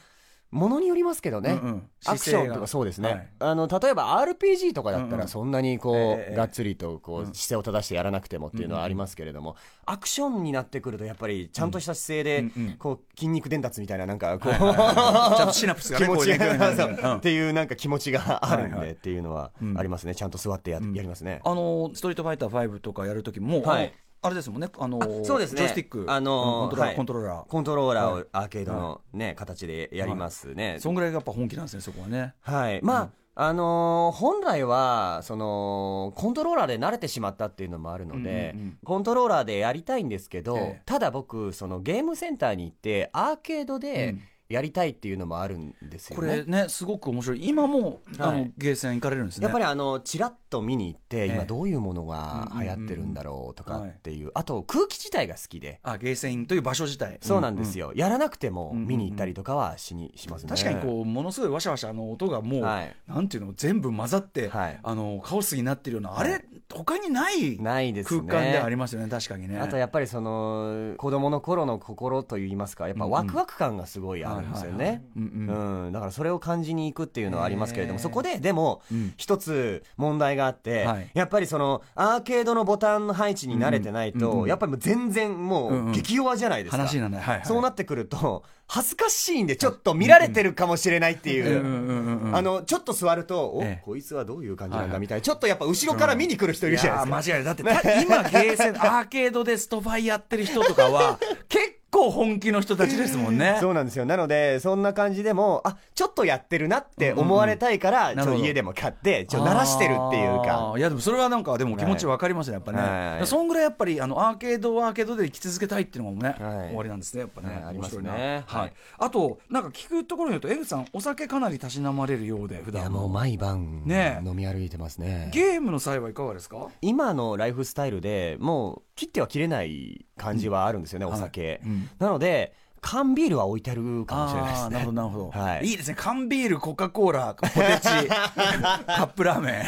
[SPEAKER 2] ものによりますけどね、
[SPEAKER 1] うんうん。
[SPEAKER 2] アクションとかそうですね、
[SPEAKER 1] はい。
[SPEAKER 2] あの例えば RPG とかだった
[SPEAKER 1] うんうん。
[SPEAKER 2] らそんなにこう、
[SPEAKER 1] ええ
[SPEAKER 2] がっつりとこう姿勢を正してやらなくてもっていうのはありますけれども、アクションになってくるとやっぱりちゃんとした姿勢で、
[SPEAKER 1] うんうん。
[SPEAKER 2] こう筋肉伝達みたいななんかこう、
[SPEAKER 1] ちゃんとシナプスがね
[SPEAKER 2] 気持ちが、っていうなんか気持ちがあるん
[SPEAKER 1] はいはい。
[SPEAKER 2] でっていうのは
[SPEAKER 1] うん。
[SPEAKER 2] ありますね。ちゃんと座ってや,、やりますね。
[SPEAKER 1] あのストリートファイター5とかやるときも、
[SPEAKER 2] はい
[SPEAKER 1] あれですもんね。あの
[SPEAKER 2] そうですね。
[SPEAKER 1] ジョイスティック。
[SPEAKER 2] あのー
[SPEAKER 1] コントローラー、
[SPEAKER 2] はい。
[SPEAKER 1] コントローラー。
[SPEAKER 2] コントローラー
[SPEAKER 1] はい。
[SPEAKER 2] をアーケードのね、形でやりますね、
[SPEAKER 1] そんぐらいがやっぱ本気なんですねそこはね。
[SPEAKER 2] はい、まあ、あのー本来はそのコントローラーで慣れてしまったっていうのもあるので、
[SPEAKER 1] うんうんうん
[SPEAKER 2] コントローラーでやりたいんですけど、
[SPEAKER 1] ええ。
[SPEAKER 2] ただ僕そのゲームセンターに行ってアーケード
[SPEAKER 1] う
[SPEAKER 2] で
[SPEAKER 1] ん
[SPEAKER 2] やりたいっていうのもあるんですよ
[SPEAKER 1] こ
[SPEAKER 2] ね。
[SPEAKER 1] れねすごく面白い。今も、あの
[SPEAKER 2] はい
[SPEAKER 1] ゲーセン行かれるんですね。
[SPEAKER 2] やっぱりあのチラッと見に行って、
[SPEAKER 1] ええ。
[SPEAKER 2] 今どういうものが流行ってるんだろうとかっていう、あと空気自体が好きで、
[SPEAKER 1] あゲーセンという場所自体。
[SPEAKER 2] そうなんですよ、やらなくても見に行ったりとかはしにしますね。
[SPEAKER 1] 確かにこうものすごいわしゃわしゃあの音がもう、
[SPEAKER 2] はい。
[SPEAKER 1] なんていうの全部混ざって、
[SPEAKER 2] はい。
[SPEAKER 1] あのカオスになってるような、
[SPEAKER 2] はい。
[SPEAKER 1] あれ他にない空間ではありますよね。確かにね。
[SPEAKER 2] あとやっぱりその子供の頃の心といいますかやっぱワクワク感がすごいああるんですよね。
[SPEAKER 1] うんうん。
[SPEAKER 2] うん、だからそれを感じに行くっていうのはありますけれども、そこででも
[SPEAKER 1] うん。
[SPEAKER 2] 一つ問題があって、
[SPEAKER 1] はい。
[SPEAKER 2] やっぱりそのアーケードのボタンの配置に慣れてないと、
[SPEAKER 1] うんうん
[SPEAKER 2] やっぱりもう全然も
[SPEAKER 1] うんうん。
[SPEAKER 2] う激弱じゃないですか。
[SPEAKER 1] 話にならない、はいはい、
[SPEAKER 2] そうなってくると、恥ずかしいんでちょっと見られてるかもしれないっていう。
[SPEAKER 1] うんうんうんうん
[SPEAKER 2] あの、ちょっと座ると、お、
[SPEAKER 1] ええ。
[SPEAKER 2] こいつはどういう感じなんだみたいな、ちょっとやっぱ後ろから見に来る人いるじゃないですか。
[SPEAKER 1] 間違いだってた今ゲーセンアーケードでストファイやってる人とかは結構 本気の人たちですもんね。
[SPEAKER 2] そうなんですよ。なので、そんな感じでも、あ、ちょっとやってるなって思われたいから、ちょ
[SPEAKER 1] んなるほど。
[SPEAKER 2] っと家でも買って、ちょっと鳴らしてるっていう
[SPEAKER 1] あ
[SPEAKER 2] か。
[SPEAKER 1] ー。いやでもそれはなんかでも気持ちわかりますねやっぱね、
[SPEAKER 2] はい。
[SPEAKER 1] そんぐらいやっぱりあのアーケードはアーケードで生き続けたいっていうのもね、
[SPEAKER 2] はい。
[SPEAKER 1] 終わりなんですねやっぱね、
[SPEAKER 2] はいありますね。
[SPEAKER 1] は
[SPEAKER 2] はい。い、
[SPEAKER 1] あとなんか聞くところによると江口さんお酒かなりたしなまれるようで普段。
[SPEAKER 2] いや、もう毎晩、
[SPEAKER 1] ねえ。
[SPEAKER 2] 飲み歩いてますね。
[SPEAKER 1] ゲームの際はいかがですか？
[SPEAKER 2] 今のライフスタイルでもう切っては切れない感じはあるんですよね、お酒、
[SPEAKER 1] はい。うん。
[SPEAKER 2] なので缶ビールは置いてあるかもしれない。です
[SPEAKER 1] あーなるほど
[SPEAKER 2] ね
[SPEAKER 1] なるほど、
[SPEAKER 2] はい。
[SPEAKER 1] いいですね。缶ビールコカ・コーラポテチ カップラーメン。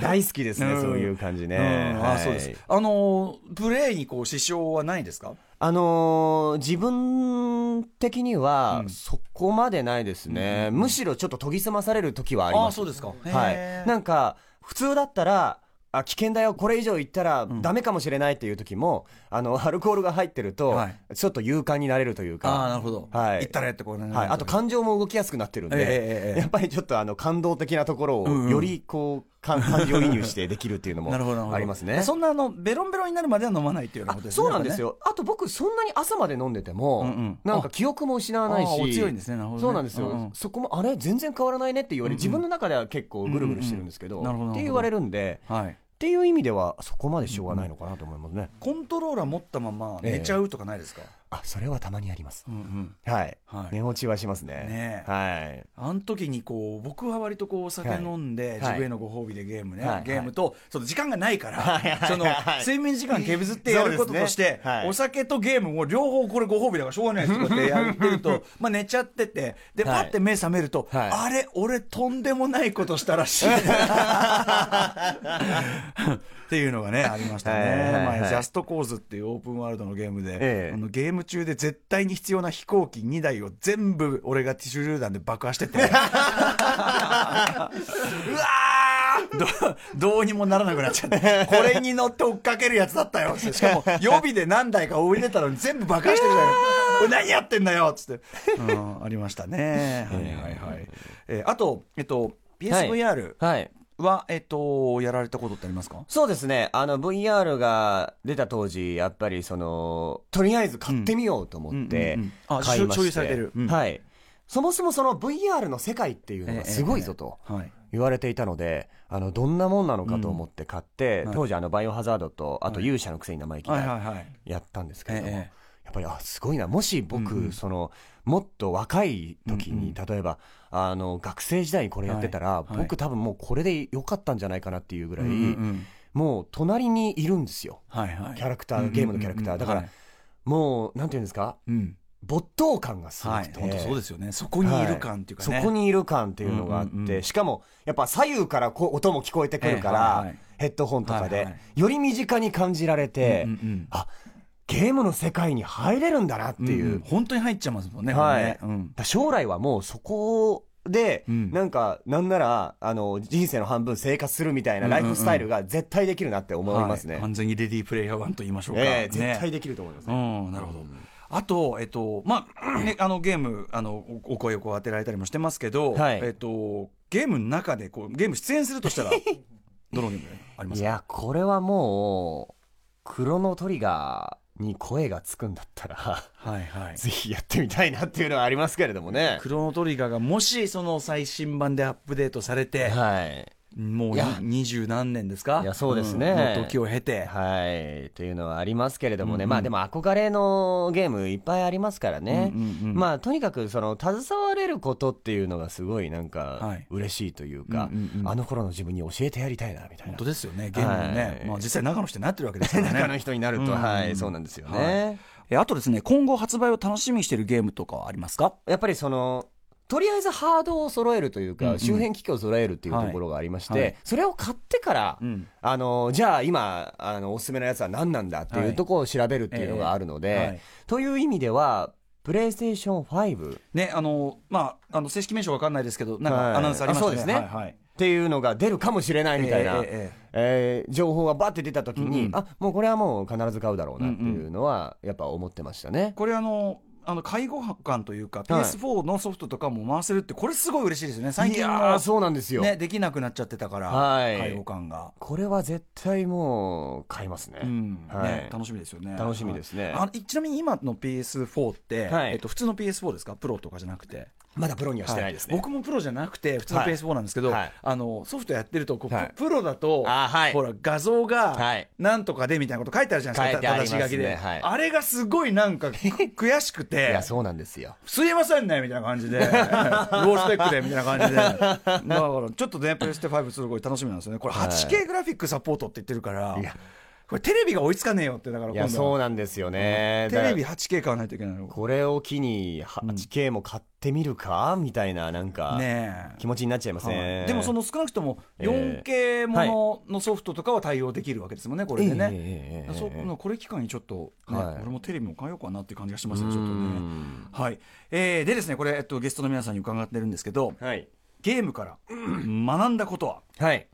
[SPEAKER 2] 大好きですね、
[SPEAKER 1] うん。
[SPEAKER 2] そういう感じね、
[SPEAKER 1] うん。あ
[SPEAKER 2] はい
[SPEAKER 1] そうです。あのープレイにこう支障はないですか？
[SPEAKER 2] あのー自分的には
[SPEAKER 1] うん。
[SPEAKER 2] そこまでないですね、むしろちょっと研ぎ澄まされる時はあります。
[SPEAKER 1] あそうですか。
[SPEAKER 2] はい、なんか普通だったらあ危険だよ。これ以上言ったらダメかもしれないっていう時も、あの アルコールが入ってると、
[SPEAKER 1] はい。
[SPEAKER 2] ちょっと勇敢になれるというか。
[SPEAKER 1] ああなるほど、
[SPEAKER 2] はい。
[SPEAKER 1] 行ったれってこうね
[SPEAKER 2] はい、あと感情も動きやすくなってるんで、
[SPEAKER 1] ええ
[SPEAKER 2] やっぱりちょっとあの感動的なところをよりこう、か感情移入してできるっていうのも
[SPEAKER 1] なるほどなるほど。
[SPEAKER 2] ありますね。
[SPEAKER 1] そんなあのベロンベロンになるまでは飲まないっていうような
[SPEAKER 2] あ
[SPEAKER 1] ことですね。
[SPEAKER 2] そうなんですよ、あと僕そんなに朝まで飲んでても、
[SPEAKER 1] うんうん。
[SPEAKER 2] なんか記憶も失わないし。
[SPEAKER 1] 強いんですね。なるほどね。
[SPEAKER 2] そうなんですよ、
[SPEAKER 1] うんうん。
[SPEAKER 2] そこもあれ全然変わらないねって言われ、自分の中では結構ぐるぐるしてるんですけど、
[SPEAKER 1] うんうん。なるほどなるほど。
[SPEAKER 2] って言われるんで
[SPEAKER 1] はい
[SPEAKER 2] っていう意味ではそこまでしょうがないのかなと思いますね、
[SPEAKER 1] コントローラー持ったまま寝ちゃうとかないですか、
[SPEAKER 2] あそれはたまにあります、
[SPEAKER 1] うんうん。
[SPEAKER 2] はい、
[SPEAKER 1] はい。
[SPEAKER 2] 寝落ちはしますね。
[SPEAKER 1] ねえ。
[SPEAKER 2] はい。
[SPEAKER 1] あの時にこう僕は割とこうお酒飲んで、
[SPEAKER 2] はい。
[SPEAKER 1] 自分へのご褒美でゲームね、
[SPEAKER 2] はい。
[SPEAKER 1] ゲームとその時間がないから、
[SPEAKER 2] はい。
[SPEAKER 1] その
[SPEAKER 2] はい。
[SPEAKER 1] 睡眠時間削ってやることとして、
[SPEAKER 2] ね。はい。
[SPEAKER 1] お酒とゲームも両方これご褒美だからしょうがないですとかってやってるとまあ寝ちゃっててでパ
[SPEAKER 2] はい。
[SPEAKER 1] ッて目覚めると、
[SPEAKER 2] はい。
[SPEAKER 1] あれ俺とんでもないことしたらしい っていうのがねありましたね、ジャストコーズっていうオープンワールドのゲームで、
[SPEAKER 2] ええ。
[SPEAKER 1] あのゲーム中で絶対に必要な飛行機2台を全部俺が手榴弾で爆破してて。うわー！どどうにもならなくなっちゃって。これに乗って追っかけるやつだったよ。しかも予備で何台か置いてたのに全部爆破してるじゃんこれ何やってんだよっつって、うん、ありましたね。はいはいはい、えーあとえっと PSVR
[SPEAKER 2] はい。
[SPEAKER 1] は、えっとやられたことってありますか？
[SPEAKER 2] そうですね。あの、VR が出た当時、やっぱりその、とりあえず買ってみようと思って
[SPEAKER 1] うんうんうんあ、
[SPEAKER 2] 買いまして、
[SPEAKER 1] 所有されてる。うん。
[SPEAKER 2] はい。そもそもその VR の世界っていうのがすごいぞと言われていたので、あの、どんなもんなのかと思って買って、
[SPEAKER 1] はい
[SPEAKER 2] 当時あの、バイオハザードと、あと
[SPEAKER 1] はい。
[SPEAKER 2] 勇者のくせに生意気だ
[SPEAKER 1] はいはいはい。
[SPEAKER 2] やったんですけれども、
[SPEAKER 1] ええ
[SPEAKER 2] やっぱり、あ、すごいな。もし僕、
[SPEAKER 1] うんうん。
[SPEAKER 2] その、もっと若い時に、
[SPEAKER 1] うん。
[SPEAKER 2] 例えば、あの、学生時代にこれやってたら、
[SPEAKER 1] はいはい。
[SPEAKER 2] 僕多分もうこれでよかったんじゃないかなっていうぐらい、
[SPEAKER 1] うんうんうん。
[SPEAKER 2] もう隣にいるんですよ。
[SPEAKER 1] はいはい。
[SPEAKER 2] キャラクター、ゲームのキャラクター。だから、
[SPEAKER 1] はい
[SPEAKER 2] もう、なんていうんですか、
[SPEAKER 1] うん。
[SPEAKER 2] 没頭感がすご
[SPEAKER 1] はい。
[SPEAKER 2] くて。
[SPEAKER 1] 本当そうですよね。そこにいる感っていうかね、
[SPEAKER 2] そこにいる感っていうのがあって、
[SPEAKER 1] うんうんうん。
[SPEAKER 2] しかも、やっぱ左右からこう音も聞こえてくるから、
[SPEAKER 1] ええはいはい。
[SPEAKER 2] ヘッドホンとかで、
[SPEAKER 1] はいはい。
[SPEAKER 2] より身近に感じられて、
[SPEAKER 1] うんうんうん。
[SPEAKER 2] あ、ゲームの世界に入れるんだなっていう。
[SPEAKER 1] んん。本当に入っちゃいますもんね
[SPEAKER 2] はい。
[SPEAKER 1] ね。うん。
[SPEAKER 2] だ将来はもうそこで、
[SPEAKER 1] うん。
[SPEAKER 2] なんか、なんなら、あの、人生の半分生活するみたいなライフスタイルが絶対できるなって思いますね。
[SPEAKER 1] はい。完全にレディープレイヤー1と言いましょうか、
[SPEAKER 2] ええ
[SPEAKER 1] ね。
[SPEAKER 2] 絶対できると思います、
[SPEAKER 1] う
[SPEAKER 2] ね。
[SPEAKER 1] んなるほど。あと、えっとまあね、あのゲームあのおお声をこう当てられたりもしてますけど、
[SPEAKER 2] はい。
[SPEAKER 1] えっと、ゲームの中でこうゲーム出演するとしたら どのゲームありますか？
[SPEAKER 2] いや、これはもう、クロノトリガーに声がつくんだったら、
[SPEAKER 1] はいはい
[SPEAKER 2] ぜひやってみたいなっていうのはありますけれどもね。
[SPEAKER 1] クロノトリガーがもしその最新版でアップデートされて、
[SPEAKER 2] はい。
[SPEAKER 1] もう
[SPEAKER 2] いや。
[SPEAKER 1] 二十何年ですか？
[SPEAKER 2] いやそうですね。
[SPEAKER 1] ん。の時を経て、
[SPEAKER 2] はい。というのはありますけれどもね。
[SPEAKER 1] うんうん。
[SPEAKER 2] まあでも憧れのゲームいっぱいありますからね。
[SPEAKER 1] うんうんうん。
[SPEAKER 2] まあとにかくその携われることっていうのがすごいなん
[SPEAKER 1] は
[SPEAKER 2] か
[SPEAKER 1] い。
[SPEAKER 2] 嬉しいというか、
[SPEAKER 1] うんうんうん。
[SPEAKER 2] あの頃の自分に教えてやりたいなみたいな。
[SPEAKER 1] 本当。ですよねゲームもね、
[SPEAKER 2] はい。
[SPEAKER 1] まあ、実際長野市ってなってるわけですからね
[SPEAKER 2] 中の人になると、
[SPEAKER 1] うん
[SPEAKER 2] はい、そうなんですよね。
[SPEAKER 1] えあとですね今後発売を楽しみにしているゲームとかはありますか？
[SPEAKER 2] やっぱりその、とりあえずハードを揃えるというか、
[SPEAKER 1] うんうん。
[SPEAKER 2] 周辺機器を揃えるっていうところがありまして、
[SPEAKER 1] はい。はい
[SPEAKER 2] それを買ってから、
[SPEAKER 1] うん。
[SPEAKER 2] あの、じゃあ今、あの、おすすめのやつは何なんだっていうところを調べるっていうのがあるので、という意味では、プレイステーション5
[SPEAKER 1] ね、あの、まあ、あの、正式名称わかんないですけど、なん
[SPEAKER 2] はい。
[SPEAKER 1] かアナウンスありましたね。
[SPEAKER 2] あそうですね。っていうのが出るかもしれないみたいな、
[SPEAKER 1] えええ。
[SPEAKER 2] えー情報がバッて出た時に、
[SPEAKER 1] うんうん。
[SPEAKER 2] あもうこれはもう必ず買うだろうなっていうのはやっぱ思ってましたね。
[SPEAKER 1] これあの、あの介護官というか、
[SPEAKER 2] はい
[SPEAKER 1] PS4 のソフトとかも回せるって、これすごい嬉しいですよね。最
[SPEAKER 2] い
[SPEAKER 1] 近
[SPEAKER 2] やーそうなんですよ、
[SPEAKER 1] ね、できなくなっちゃってたから、
[SPEAKER 2] はい
[SPEAKER 1] 介護官が。
[SPEAKER 2] これは絶対もう買いますね。
[SPEAKER 1] うん
[SPEAKER 2] はい
[SPEAKER 1] ね、楽しみですよね。
[SPEAKER 2] 楽しみですね
[SPEAKER 1] はいあちなみに今の PS4 って、
[SPEAKER 2] はい
[SPEAKER 1] えっと、普通の PS4 ですか？プロとかじゃなくて。
[SPEAKER 2] まだプロにはしてないですね。
[SPEAKER 1] 僕もプロじゃなくて普通の
[SPEAKER 2] はい。
[SPEAKER 1] PS4 なんですけど、
[SPEAKER 2] はい。
[SPEAKER 1] あのソフトやってるとこう、
[SPEAKER 2] はい。
[SPEAKER 1] プロだと、
[SPEAKER 2] あはい。
[SPEAKER 1] ほら画像が
[SPEAKER 2] はい。
[SPEAKER 1] なんとかでみたいなこと書いてあるじゃないですか、正し書きで、
[SPEAKER 2] はい。
[SPEAKER 1] あれがすごいなんか悔しく
[SPEAKER 2] い
[SPEAKER 1] て
[SPEAKER 2] や、そうなんですよ。
[SPEAKER 1] すいませんねみたいな感じで、ロースペックでみたいな感じで、だからちょっとね、プレステ5すごい楽しみなんですよね、これ、
[SPEAKER 2] はい
[SPEAKER 1] 8K グラフィックサポートって言ってるからこれ、テレビが追いつかねえよって、だから
[SPEAKER 2] いや、
[SPEAKER 1] 今度は、
[SPEAKER 2] そうなんですよね。
[SPEAKER 1] テレビ
[SPEAKER 2] だ
[SPEAKER 1] 8K 買わないといけないの。
[SPEAKER 2] これを機に 8K も買ってみるか？みたいな、なんか、気持ちになっちゃいます
[SPEAKER 1] は
[SPEAKER 2] ね。
[SPEAKER 1] いでもその少なくとも
[SPEAKER 2] え
[SPEAKER 1] 4K もののソフトとかは対応できるわけですもんね、これでね。
[SPEAKER 2] ええええええ
[SPEAKER 1] そこれ期間にちょっと、ね
[SPEAKER 2] はい
[SPEAKER 1] 俺もテレビも変えようかなっていう感じがしますね、
[SPEAKER 2] う
[SPEAKER 1] ちょっとね。
[SPEAKER 2] ん
[SPEAKER 1] はいえーでですね、これ、えっと、ゲストの皆さんに伺ってるんですけど、
[SPEAKER 2] はい。
[SPEAKER 1] ゲームから学んだことは、
[SPEAKER 2] はい。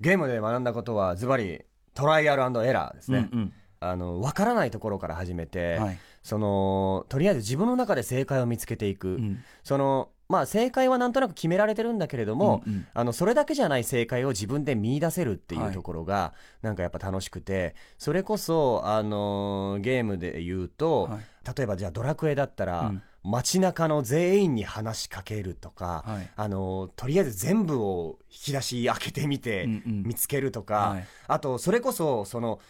[SPEAKER 2] ゲームで学んだことは、ズバリ、トライアルエラーですね。
[SPEAKER 1] うん
[SPEAKER 2] あの、わからないところから始めて、
[SPEAKER 1] はい。
[SPEAKER 2] その、とりあえず自分の中で正解を見つけていく。
[SPEAKER 1] ん。
[SPEAKER 2] その、まあ正解はなんとなく決められてるんだけれども、
[SPEAKER 1] うんうん。
[SPEAKER 2] あの、それだけじゃない正解を自分で見出せるってい
[SPEAKER 1] はい
[SPEAKER 2] うところが、なんかやっぱ楽しくて、それこそ、あのーゲームで言うと、
[SPEAKER 1] はい。
[SPEAKER 2] 例えばじゃあドラクエだったら、
[SPEAKER 1] うん
[SPEAKER 2] 街中の全員に話しかけるとか、
[SPEAKER 1] はい。
[SPEAKER 2] あのとりあえず全部を引き出し開けてみて
[SPEAKER 1] うんうん。
[SPEAKER 2] 見つけるとか、
[SPEAKER 1] はい。
[SPEAKER 2] あとそれこそその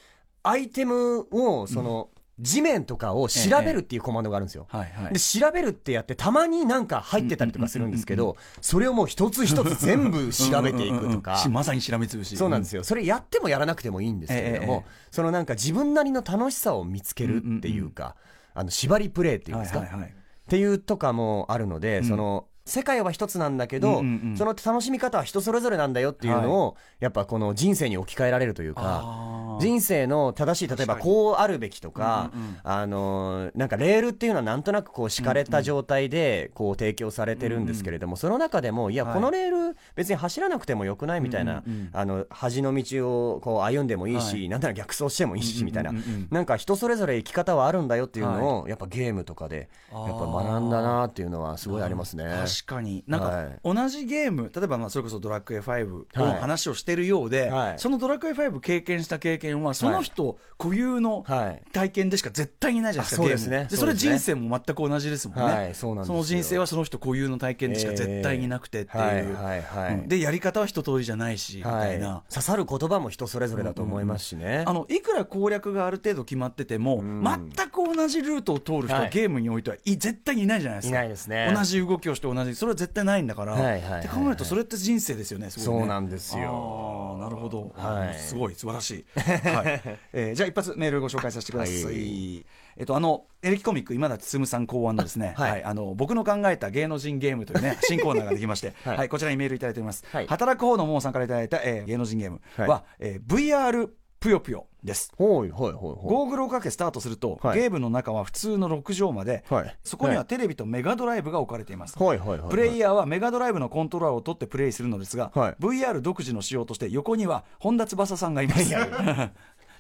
[SPEAKER 2] アイテムをその、地面とかを調べるっていうコマンドがあるんですよ。
[SPEAKER 1] はいはい。
[SPEAKER 2] で調べるってやってたまになんか入ってたりとかするんですけどそれをもう一つ一つ全部調べていくとか。
[SPEAKER 1] うんうんうんしまさにしらみつぶし。
[SPEAKER 2] そうなんですよ。それやってもやらなくてもいいんですけれども、
[SPEAKER 1] えええ
[SPEAKER 2] そのなんか自分なりの楽しさを見つけるっていうか、あの縛りプレイっていうんですか、
[SPEAKER 1] はいはいはい
[SPEAKER 2] っていうとかもあるので、その世界は一つなんだけど、
[SPEAKER 1] うんうんうん。
[SPEAKER 2] その楽しみ方は人それぞれなんだよっていうのを、やっぱこの人生に置き換えられるというか人生の正しい例えばこうあるべきとか、
[SPEAKER 1] うんうん
[SPEAKER 2] あのーなんかレールっていうのはなんとなくこう敷かれた状態でこう提供されてるんですけれども、その中でもいや
[SPEAKER 1] はい。
[SPEAKER 2] このレール別に走らなくてもよくないみたいな、
[SPEAKER 1] うんうんうん。
[SPEAKER 2] あの端の道をこう歩んでもいいし、
[SPEAKER 1] はい。
[SPEAKER 2] なんなら逆走してもいいしみたいな、
[SPEAKER 1] うんうんうん。うん
[SPEAKER 2] な。んか人それぞれ生き方はあるんだよっていうのを、やっぱゲームとかでやっぱ学んだなっていうのはすごいありますね。
[SPEAKER 1] 確かに。なんか、
[SPEAKER 2] はい。
[SPEAKER 1] 同じゲーム例えばまあそれこそドラクエ5の
[SPEAKER 2] はい。
[SPEAKER 1] 話をしてるようで、
[SPEAKER 2] はい。
[SPEAKER 1] そのドラクエ5経験した経験はその人固有の
[SPEAKER 2] はい。
[SPEAKER 1] 体験でしか絶対にないじゃないですか、
[SPEAKER 2] あ
[SPEAKER 1] ゲーム。
[SPEAKER 2] そうですね。
[SPEAKER 1] でそれ人生も全く同じですもんね、
[SPEAKER 2] はいそうなんですよ。
[SPEAKER 1] の人生はその人固有の体験でしか絶対になくてっていう、
[SPEAKER 2] はいはいはい。
[SPEAKER 1] うん。でやり方は一通りじゃないし、みたいな。
[SPEAKER 2] 刺さる言葉も人それぞれだと思いますしね。
[SPEAKER 1] あのいくら攻略がある程度決まってても、
[SPEAKER 2] ん。
[SPEAKER 1] 全く同じルートを通る人は
[SPEAKER 2] はい。
[SPEAKER 1] ゲームにおいてはい絶対にいないじゃないですか。
[SPEAKER 2] いないですね。
[SPEAKER 1] 同じ動きをして同じ、それは絶対ないんだから。
[SPEAKER 2] はいはい
[SPEAKER 1] って考えると、それって人生ですよね、すごいね
[SPEAKER 2] そうなんですよ
[SPEAKER 1] なるほど。
[SPEAKER 2] はい
[SPEAKER 1] すごい、素晴らしい。はいえーじゃあ、一発メールご紹介させてください。
[SPEAKER 2] はい
[SPEAKER 1] えっと、あの、エレキコミック、今田進さん考案のですね、
[SPEAKER 2] はい
[SPEAKER 1] はい、あの、僕の考えた芸能人ゲームというね、新コーナーができまして、は、
[SPEAKER 2] はいい
[SPEAKER 1] こちらにメールいただいております。
[SPEAKER 2] はい
[SPEAKER 1] 働く方のモーさんからいただいた、えー芸能人ゲームは、
[SPEAKER 2] は
[SPEAKER 1] えー VR ぷよぷよです。ゴーグルをかけスタートすると、
[SPEAKER 2] はい
[SPEAKER 1] ゲームの中は普通の6畳間で、
[SPEAKER 2] はい
[SPEAKER 1] そこには
[SPEAKER 2] はい
[SPEAKER 1] テレビとメガドライブが置かれています。
[SPEAKER 2] い。はい。
[SPEAKER 1] プレイヤーはメガドライブのコントローラーを取ってプレイするのですが、
[SPEAKER 2] はい
[SPEAKER 1] VR 独自の仕様として横には本田翼さんがいます。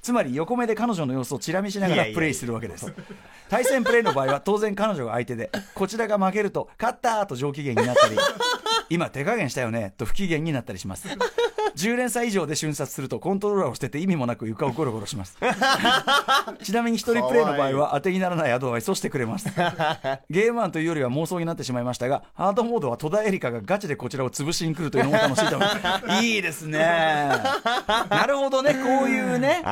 [SPEAKER 1] つまり横目で彼女の様子をチラ見しながらプレイするわけです。対戦プレイの場合は当然彼女が相手で、こちらが負けると、勝ったーと上機嫌になったり、今手加減したよねと不機嫌になったりします。10連鎖以上で瞬殺するとコントローラーを捨てて意味もなく床をゴロゴロします。ちなみに一人プレイの場合は当てにならないアドバイスをしてくれます。ゲームマンというよりは妄想になってしまいましたが、ハードモードは戸田恵梨香がガチでこちらを潰しに来るというのも楽しいと思います。いいですね。なるほどね、こういうね。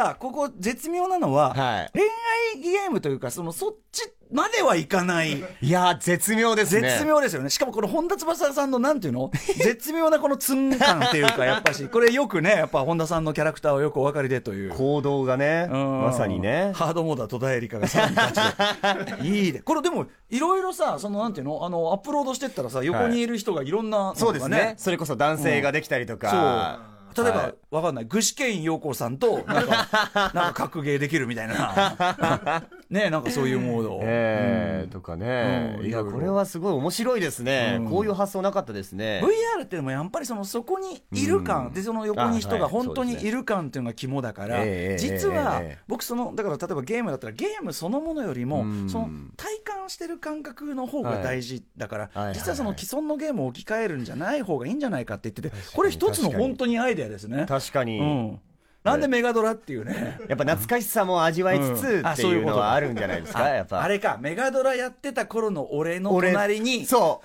[SPEAKER 2] あ
[SPEAKER 1] このさ、ここ絶妙なのは、
[SPEAKER 2] はい
[SPEAKER 1] 恋愛ゲームというか、そのそっちまではいかない。
[SPEAKER 2] ーいやー、絶妙ですね。
[SPEAKER 1] 絶妙ですよね。しかもこの本田翼さんのなんていうの？絶妙なこのツン感っていうか、やっぱし、これよくね、やっぱ本田さんのキャラクターをよくお分かりでという。
[SPEAKER 2] 行動がね、
[SPEAKER 1] うん
[SPEAKER 2] まさにね。
[SPEAKER 1] ハードモードは戸田恵梨香がさらに勝ちで。いいで。これでも、いろいろさ、そのなんていうの？あの、アップロードしてったらさ、横にいる人がいろんなのが、
[SPEAKER 2] そうですね。それこそ男性ができたりとか。
[SPEAKER 1] そう。例えば、
[SPEAKER 2] はい
[SPEAKER 1] わかんない。具志堅陽子さんと、なんか、なんか格ゲーできるみたいな。ねなんかそういうモード。
[SPEAKER 2] えーとかね、いや
[SPEAKER 1] うん。いろいろ。
[SPEAKER 2] これはすごい面白いですね、
[SPEAKER 1] うん。
[SPEAKER 2] こういう発想なかったですね。
[SPEAKER 1] VR っていうのもやっぱりそのそこにいる感、
[SPEAKER 2] うん。
[SPEAKER 1] でその横に人が本当にいる感っていうのが肝だから、
[SPEAKER 2] ええ
[SPEAKER 1] 実は
[SPEAKER 2] ええ。
[SPEAKER 1] 僕そのだから例えばゲームだったらゲームそのものよりも、
[SPEAKER 2] うん。
[SPEAKER 1] その体感してる感覚の方が大事だから、
[SPEAKER 2] はい。はい
[SPEAKER 1] 実はその既存のゲームを置き換えるんじゃない方がいいんじゃないかって言っててこれ一つの本当にアイデアですね。
[SPEAKER 2] 確かに、
[SPEAKER 1] うん、なんでメガドラっていうね。
[SPEAKER 2] やっぱ懐かしさも味わいつつ
[SPEAKER 1] うん。あ
[SPEAKER 2] っていうのはあるんじゃないですか、
[SPEAKER 1] あ
[SPEAKER 2] やっぱ。
[SPEAKER 1] あれかメガドラやってた頃の俺の
[SPEAKER 2] 俺
[SPEAKER 1] 隣に
[SPEAKER 2] そ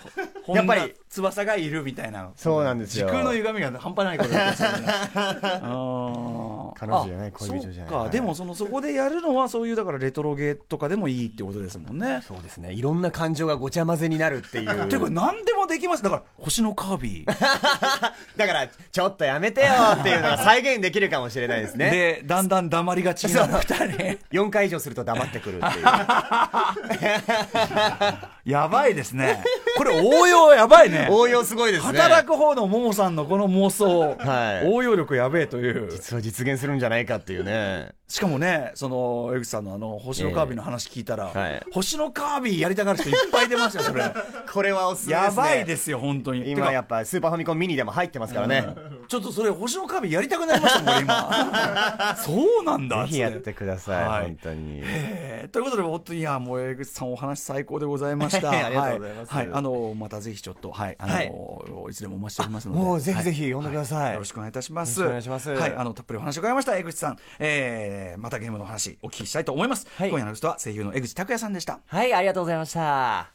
[SPEAKER 2] う。やっぱり。
[SPEAKER 1] 翼がいるみたいな。
[SPEAKER 2] そうなんですよ。
[SPEAKER 1] 時空の歪みが半端ないことですよね
[SPEAKER 2] 彼女じゃない
[SPEAKER 1] あ
[SPEAKER 2] 恋人じゃない。
[SPEAKER 1] そっか、
[SPEAKER 2] はい
[SPEAKER 1] でもそのそこでやるのはそういうだからレトロゲーとかでもいいってことですもんね。
[SPEAKER 2] そうですね。いろんな感情がごちゃ混ぜになるっていう。
[SPEAKER 1] ていうか何でもできます。だから星のカービィ。
[SPEAKER 2] だからちょっとやめてよっていうのが再現できるかもしれないですね。
[SPEAKER 1] でだんだん黙りがちになる二人。
[SPEAKER 2] 4回以上すると黙ってくるっていう。
[SPEAKER 1] やばいですね。これ応用やばいね。
[SPEAKER 2] 応用すごいですね。
[SPEAKER 1] 働く方のももさんのこの妄想、
[SPEAKER 2] はい。
[SPEAKER 1] 応用力やべえという。
[SPEAKER 2] 実は実現するるんじゃないかっていうね。
[SPEAKER 1] しかもねその江口さんのあの星のカービィの話聞いたら、
[SPEAKER 2] えはい。
[SPEAKER 1] 星のカービィやりたがる人いっぱい出ますよそれ。
[SPEAKER 2] これはおすすめですね。
[SPEAKER 1] やばいですよ本当に。
[SPEAKER 2] 今や
[SPEAKER 1] て
[SPEAKER 2] っぱスーパーファミコンミニでも入ってますからね、
[SPEAKER 1] かちょっとそれ星のカービィやりたくなりましたもん俺今 そうなんだ。
[SPEAKER 2] ぜひやってください、
[SPEAKER 1] はい。
[SPEAKER 2] 本当に。
[SPEAKER 1] え。ーということで本当にいやもう江口さんお話最高でございました。
[SPEAKER 2] ありがとうございます。
[SPEAKER 1] はい、はい。あのまたぜひちょっとはい。あの、
[SPEAKER 2] はい。
[SPEAKER 1] い、つでもお待ちしておりますので。
[SPEAKER 2] もうぜひぜ
[SPEAKER 1] はい。
[SPEAKER 2] ひ呼んでください。
[SPEAKER 1] よろしくお願いいたします。
[SPEAKER 2] よろしくお願いします。
[SPEAKER 1] はい、あのたっぷりお話を伺いました江口さん、えー、またゲームの話お聞きしたいと思います。
[SPEAKER 2] はい
[SPEAKER 1] 今夜のゲストは声優の江口拓也さんでした。
[SPEAKER 2] はいありがとうございました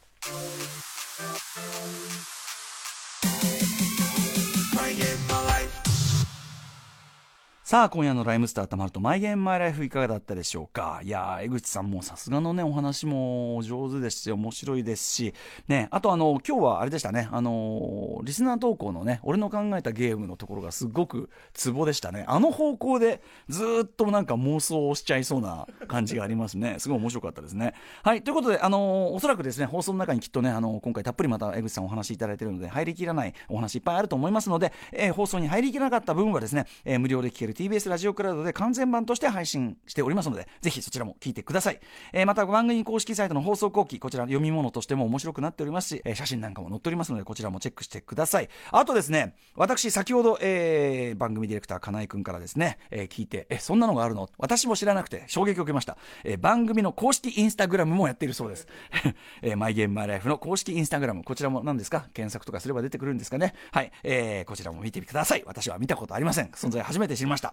[SPEAKER 1] さあ今夜のライムスターたまるとマイゲームマイライフいかがだったでしょうか？いやー江口さんもさすがのねお話も上手ですし面白いですしねあとあの今日はあれでしたね。あのリスナー投稿のね俺の考えたゲームのところがすごくツボでしたね。あの方向でずーっとなんか妄想をしちゃいそうな感じがありますね。すごい面白かったですね。はいということであのおそらくですね放送の中にきっとねあの今回たっぷりまた江口さんお話しいただいてるので入りきらないお話いっぱいあると思いますので、えー放送に入りきらなかった部分はですね、えー無料で聞ける TBS ラジオクラウドで完全版として配信しておりますのでぜひそちらも聞いてください、えーまた番組公式サイトの放送後期こちら読み物としても面白くなっておりますし、えー写真なんかも載っておりますのでこちらもチェックしてください。あとですね私先ほど、えー番組ディレクター金井君からですね、えー聞いてえそんなのがあるの？私も知らなくて衝撃を受けました、えー番組の公式インスタグラムもやっているそうです、えーマイゲームマイライフの公式インスタグラム。こちらも何ですか？検索とかすれば出てくるんですかね？はい、えーこちらも見てください。私は見たことありません。存在初めて知りました。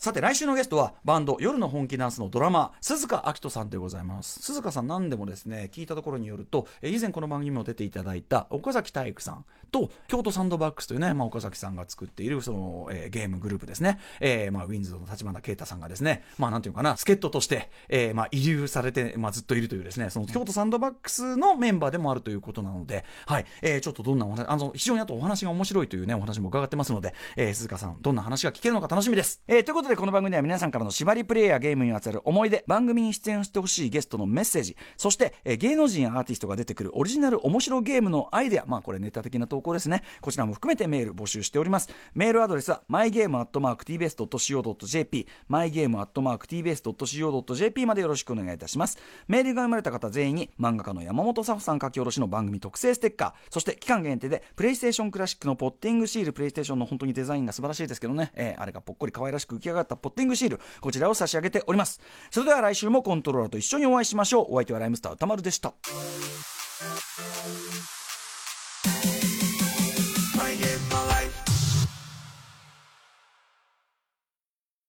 [SPEAKER 1] さて来週のゲストはバンド夜の本気ダンスのドラマ鈴鹿明人さんでございます。鈴鹿さん何でもですね聞いたところによると以前この番組も出ていただいた岡崎体育さんと京都サンドバックスというね、まあ、岡崎さんが作っているその、えーゲームグループですね、えーまあ、ウィンズの立花啓太さんがですねまあなんていうかな助っ人として、えーまあ、遺留されて、まあ、ずっといるというですねその京都サンドバックスのメンバーでもあるということなので、はい。えーちょっとどんなお話あの非常にあとお話が面白いというねお話も伺ってますので、えー鈴鹿さんどんな話が聞けるのか楽しみです、えーということでこの番組では皆さんからの縛りプレイやゲームにまつわる思い出番組に出演してほしいゲストのメッセージそして、えー芸能人やアーティストが出てくるオリジナル面白ゲームのアイデアまあこれネタ的な投稿ですね。こちらも含めてメール募集しております。メールアドレスは mygame.tbs.co.jp mygame.tbs.co.jp までよろしくお願いいたします。メールが読まれた方全員に漫画家の山本佐穂さん書き下ろしの番組特製ステッカーそして期間限定でプレイステーションクラシックのポッティングシールプレイステーションの本当にデザインが素晴らしいですけどね、えーあれがぽっこり可愛らしく浮き上ががったポッティングシールこちらを差し上げております。それでは来週もコントローラーと一緒にお会いしましょう。お相手はライムスター歌丸でした。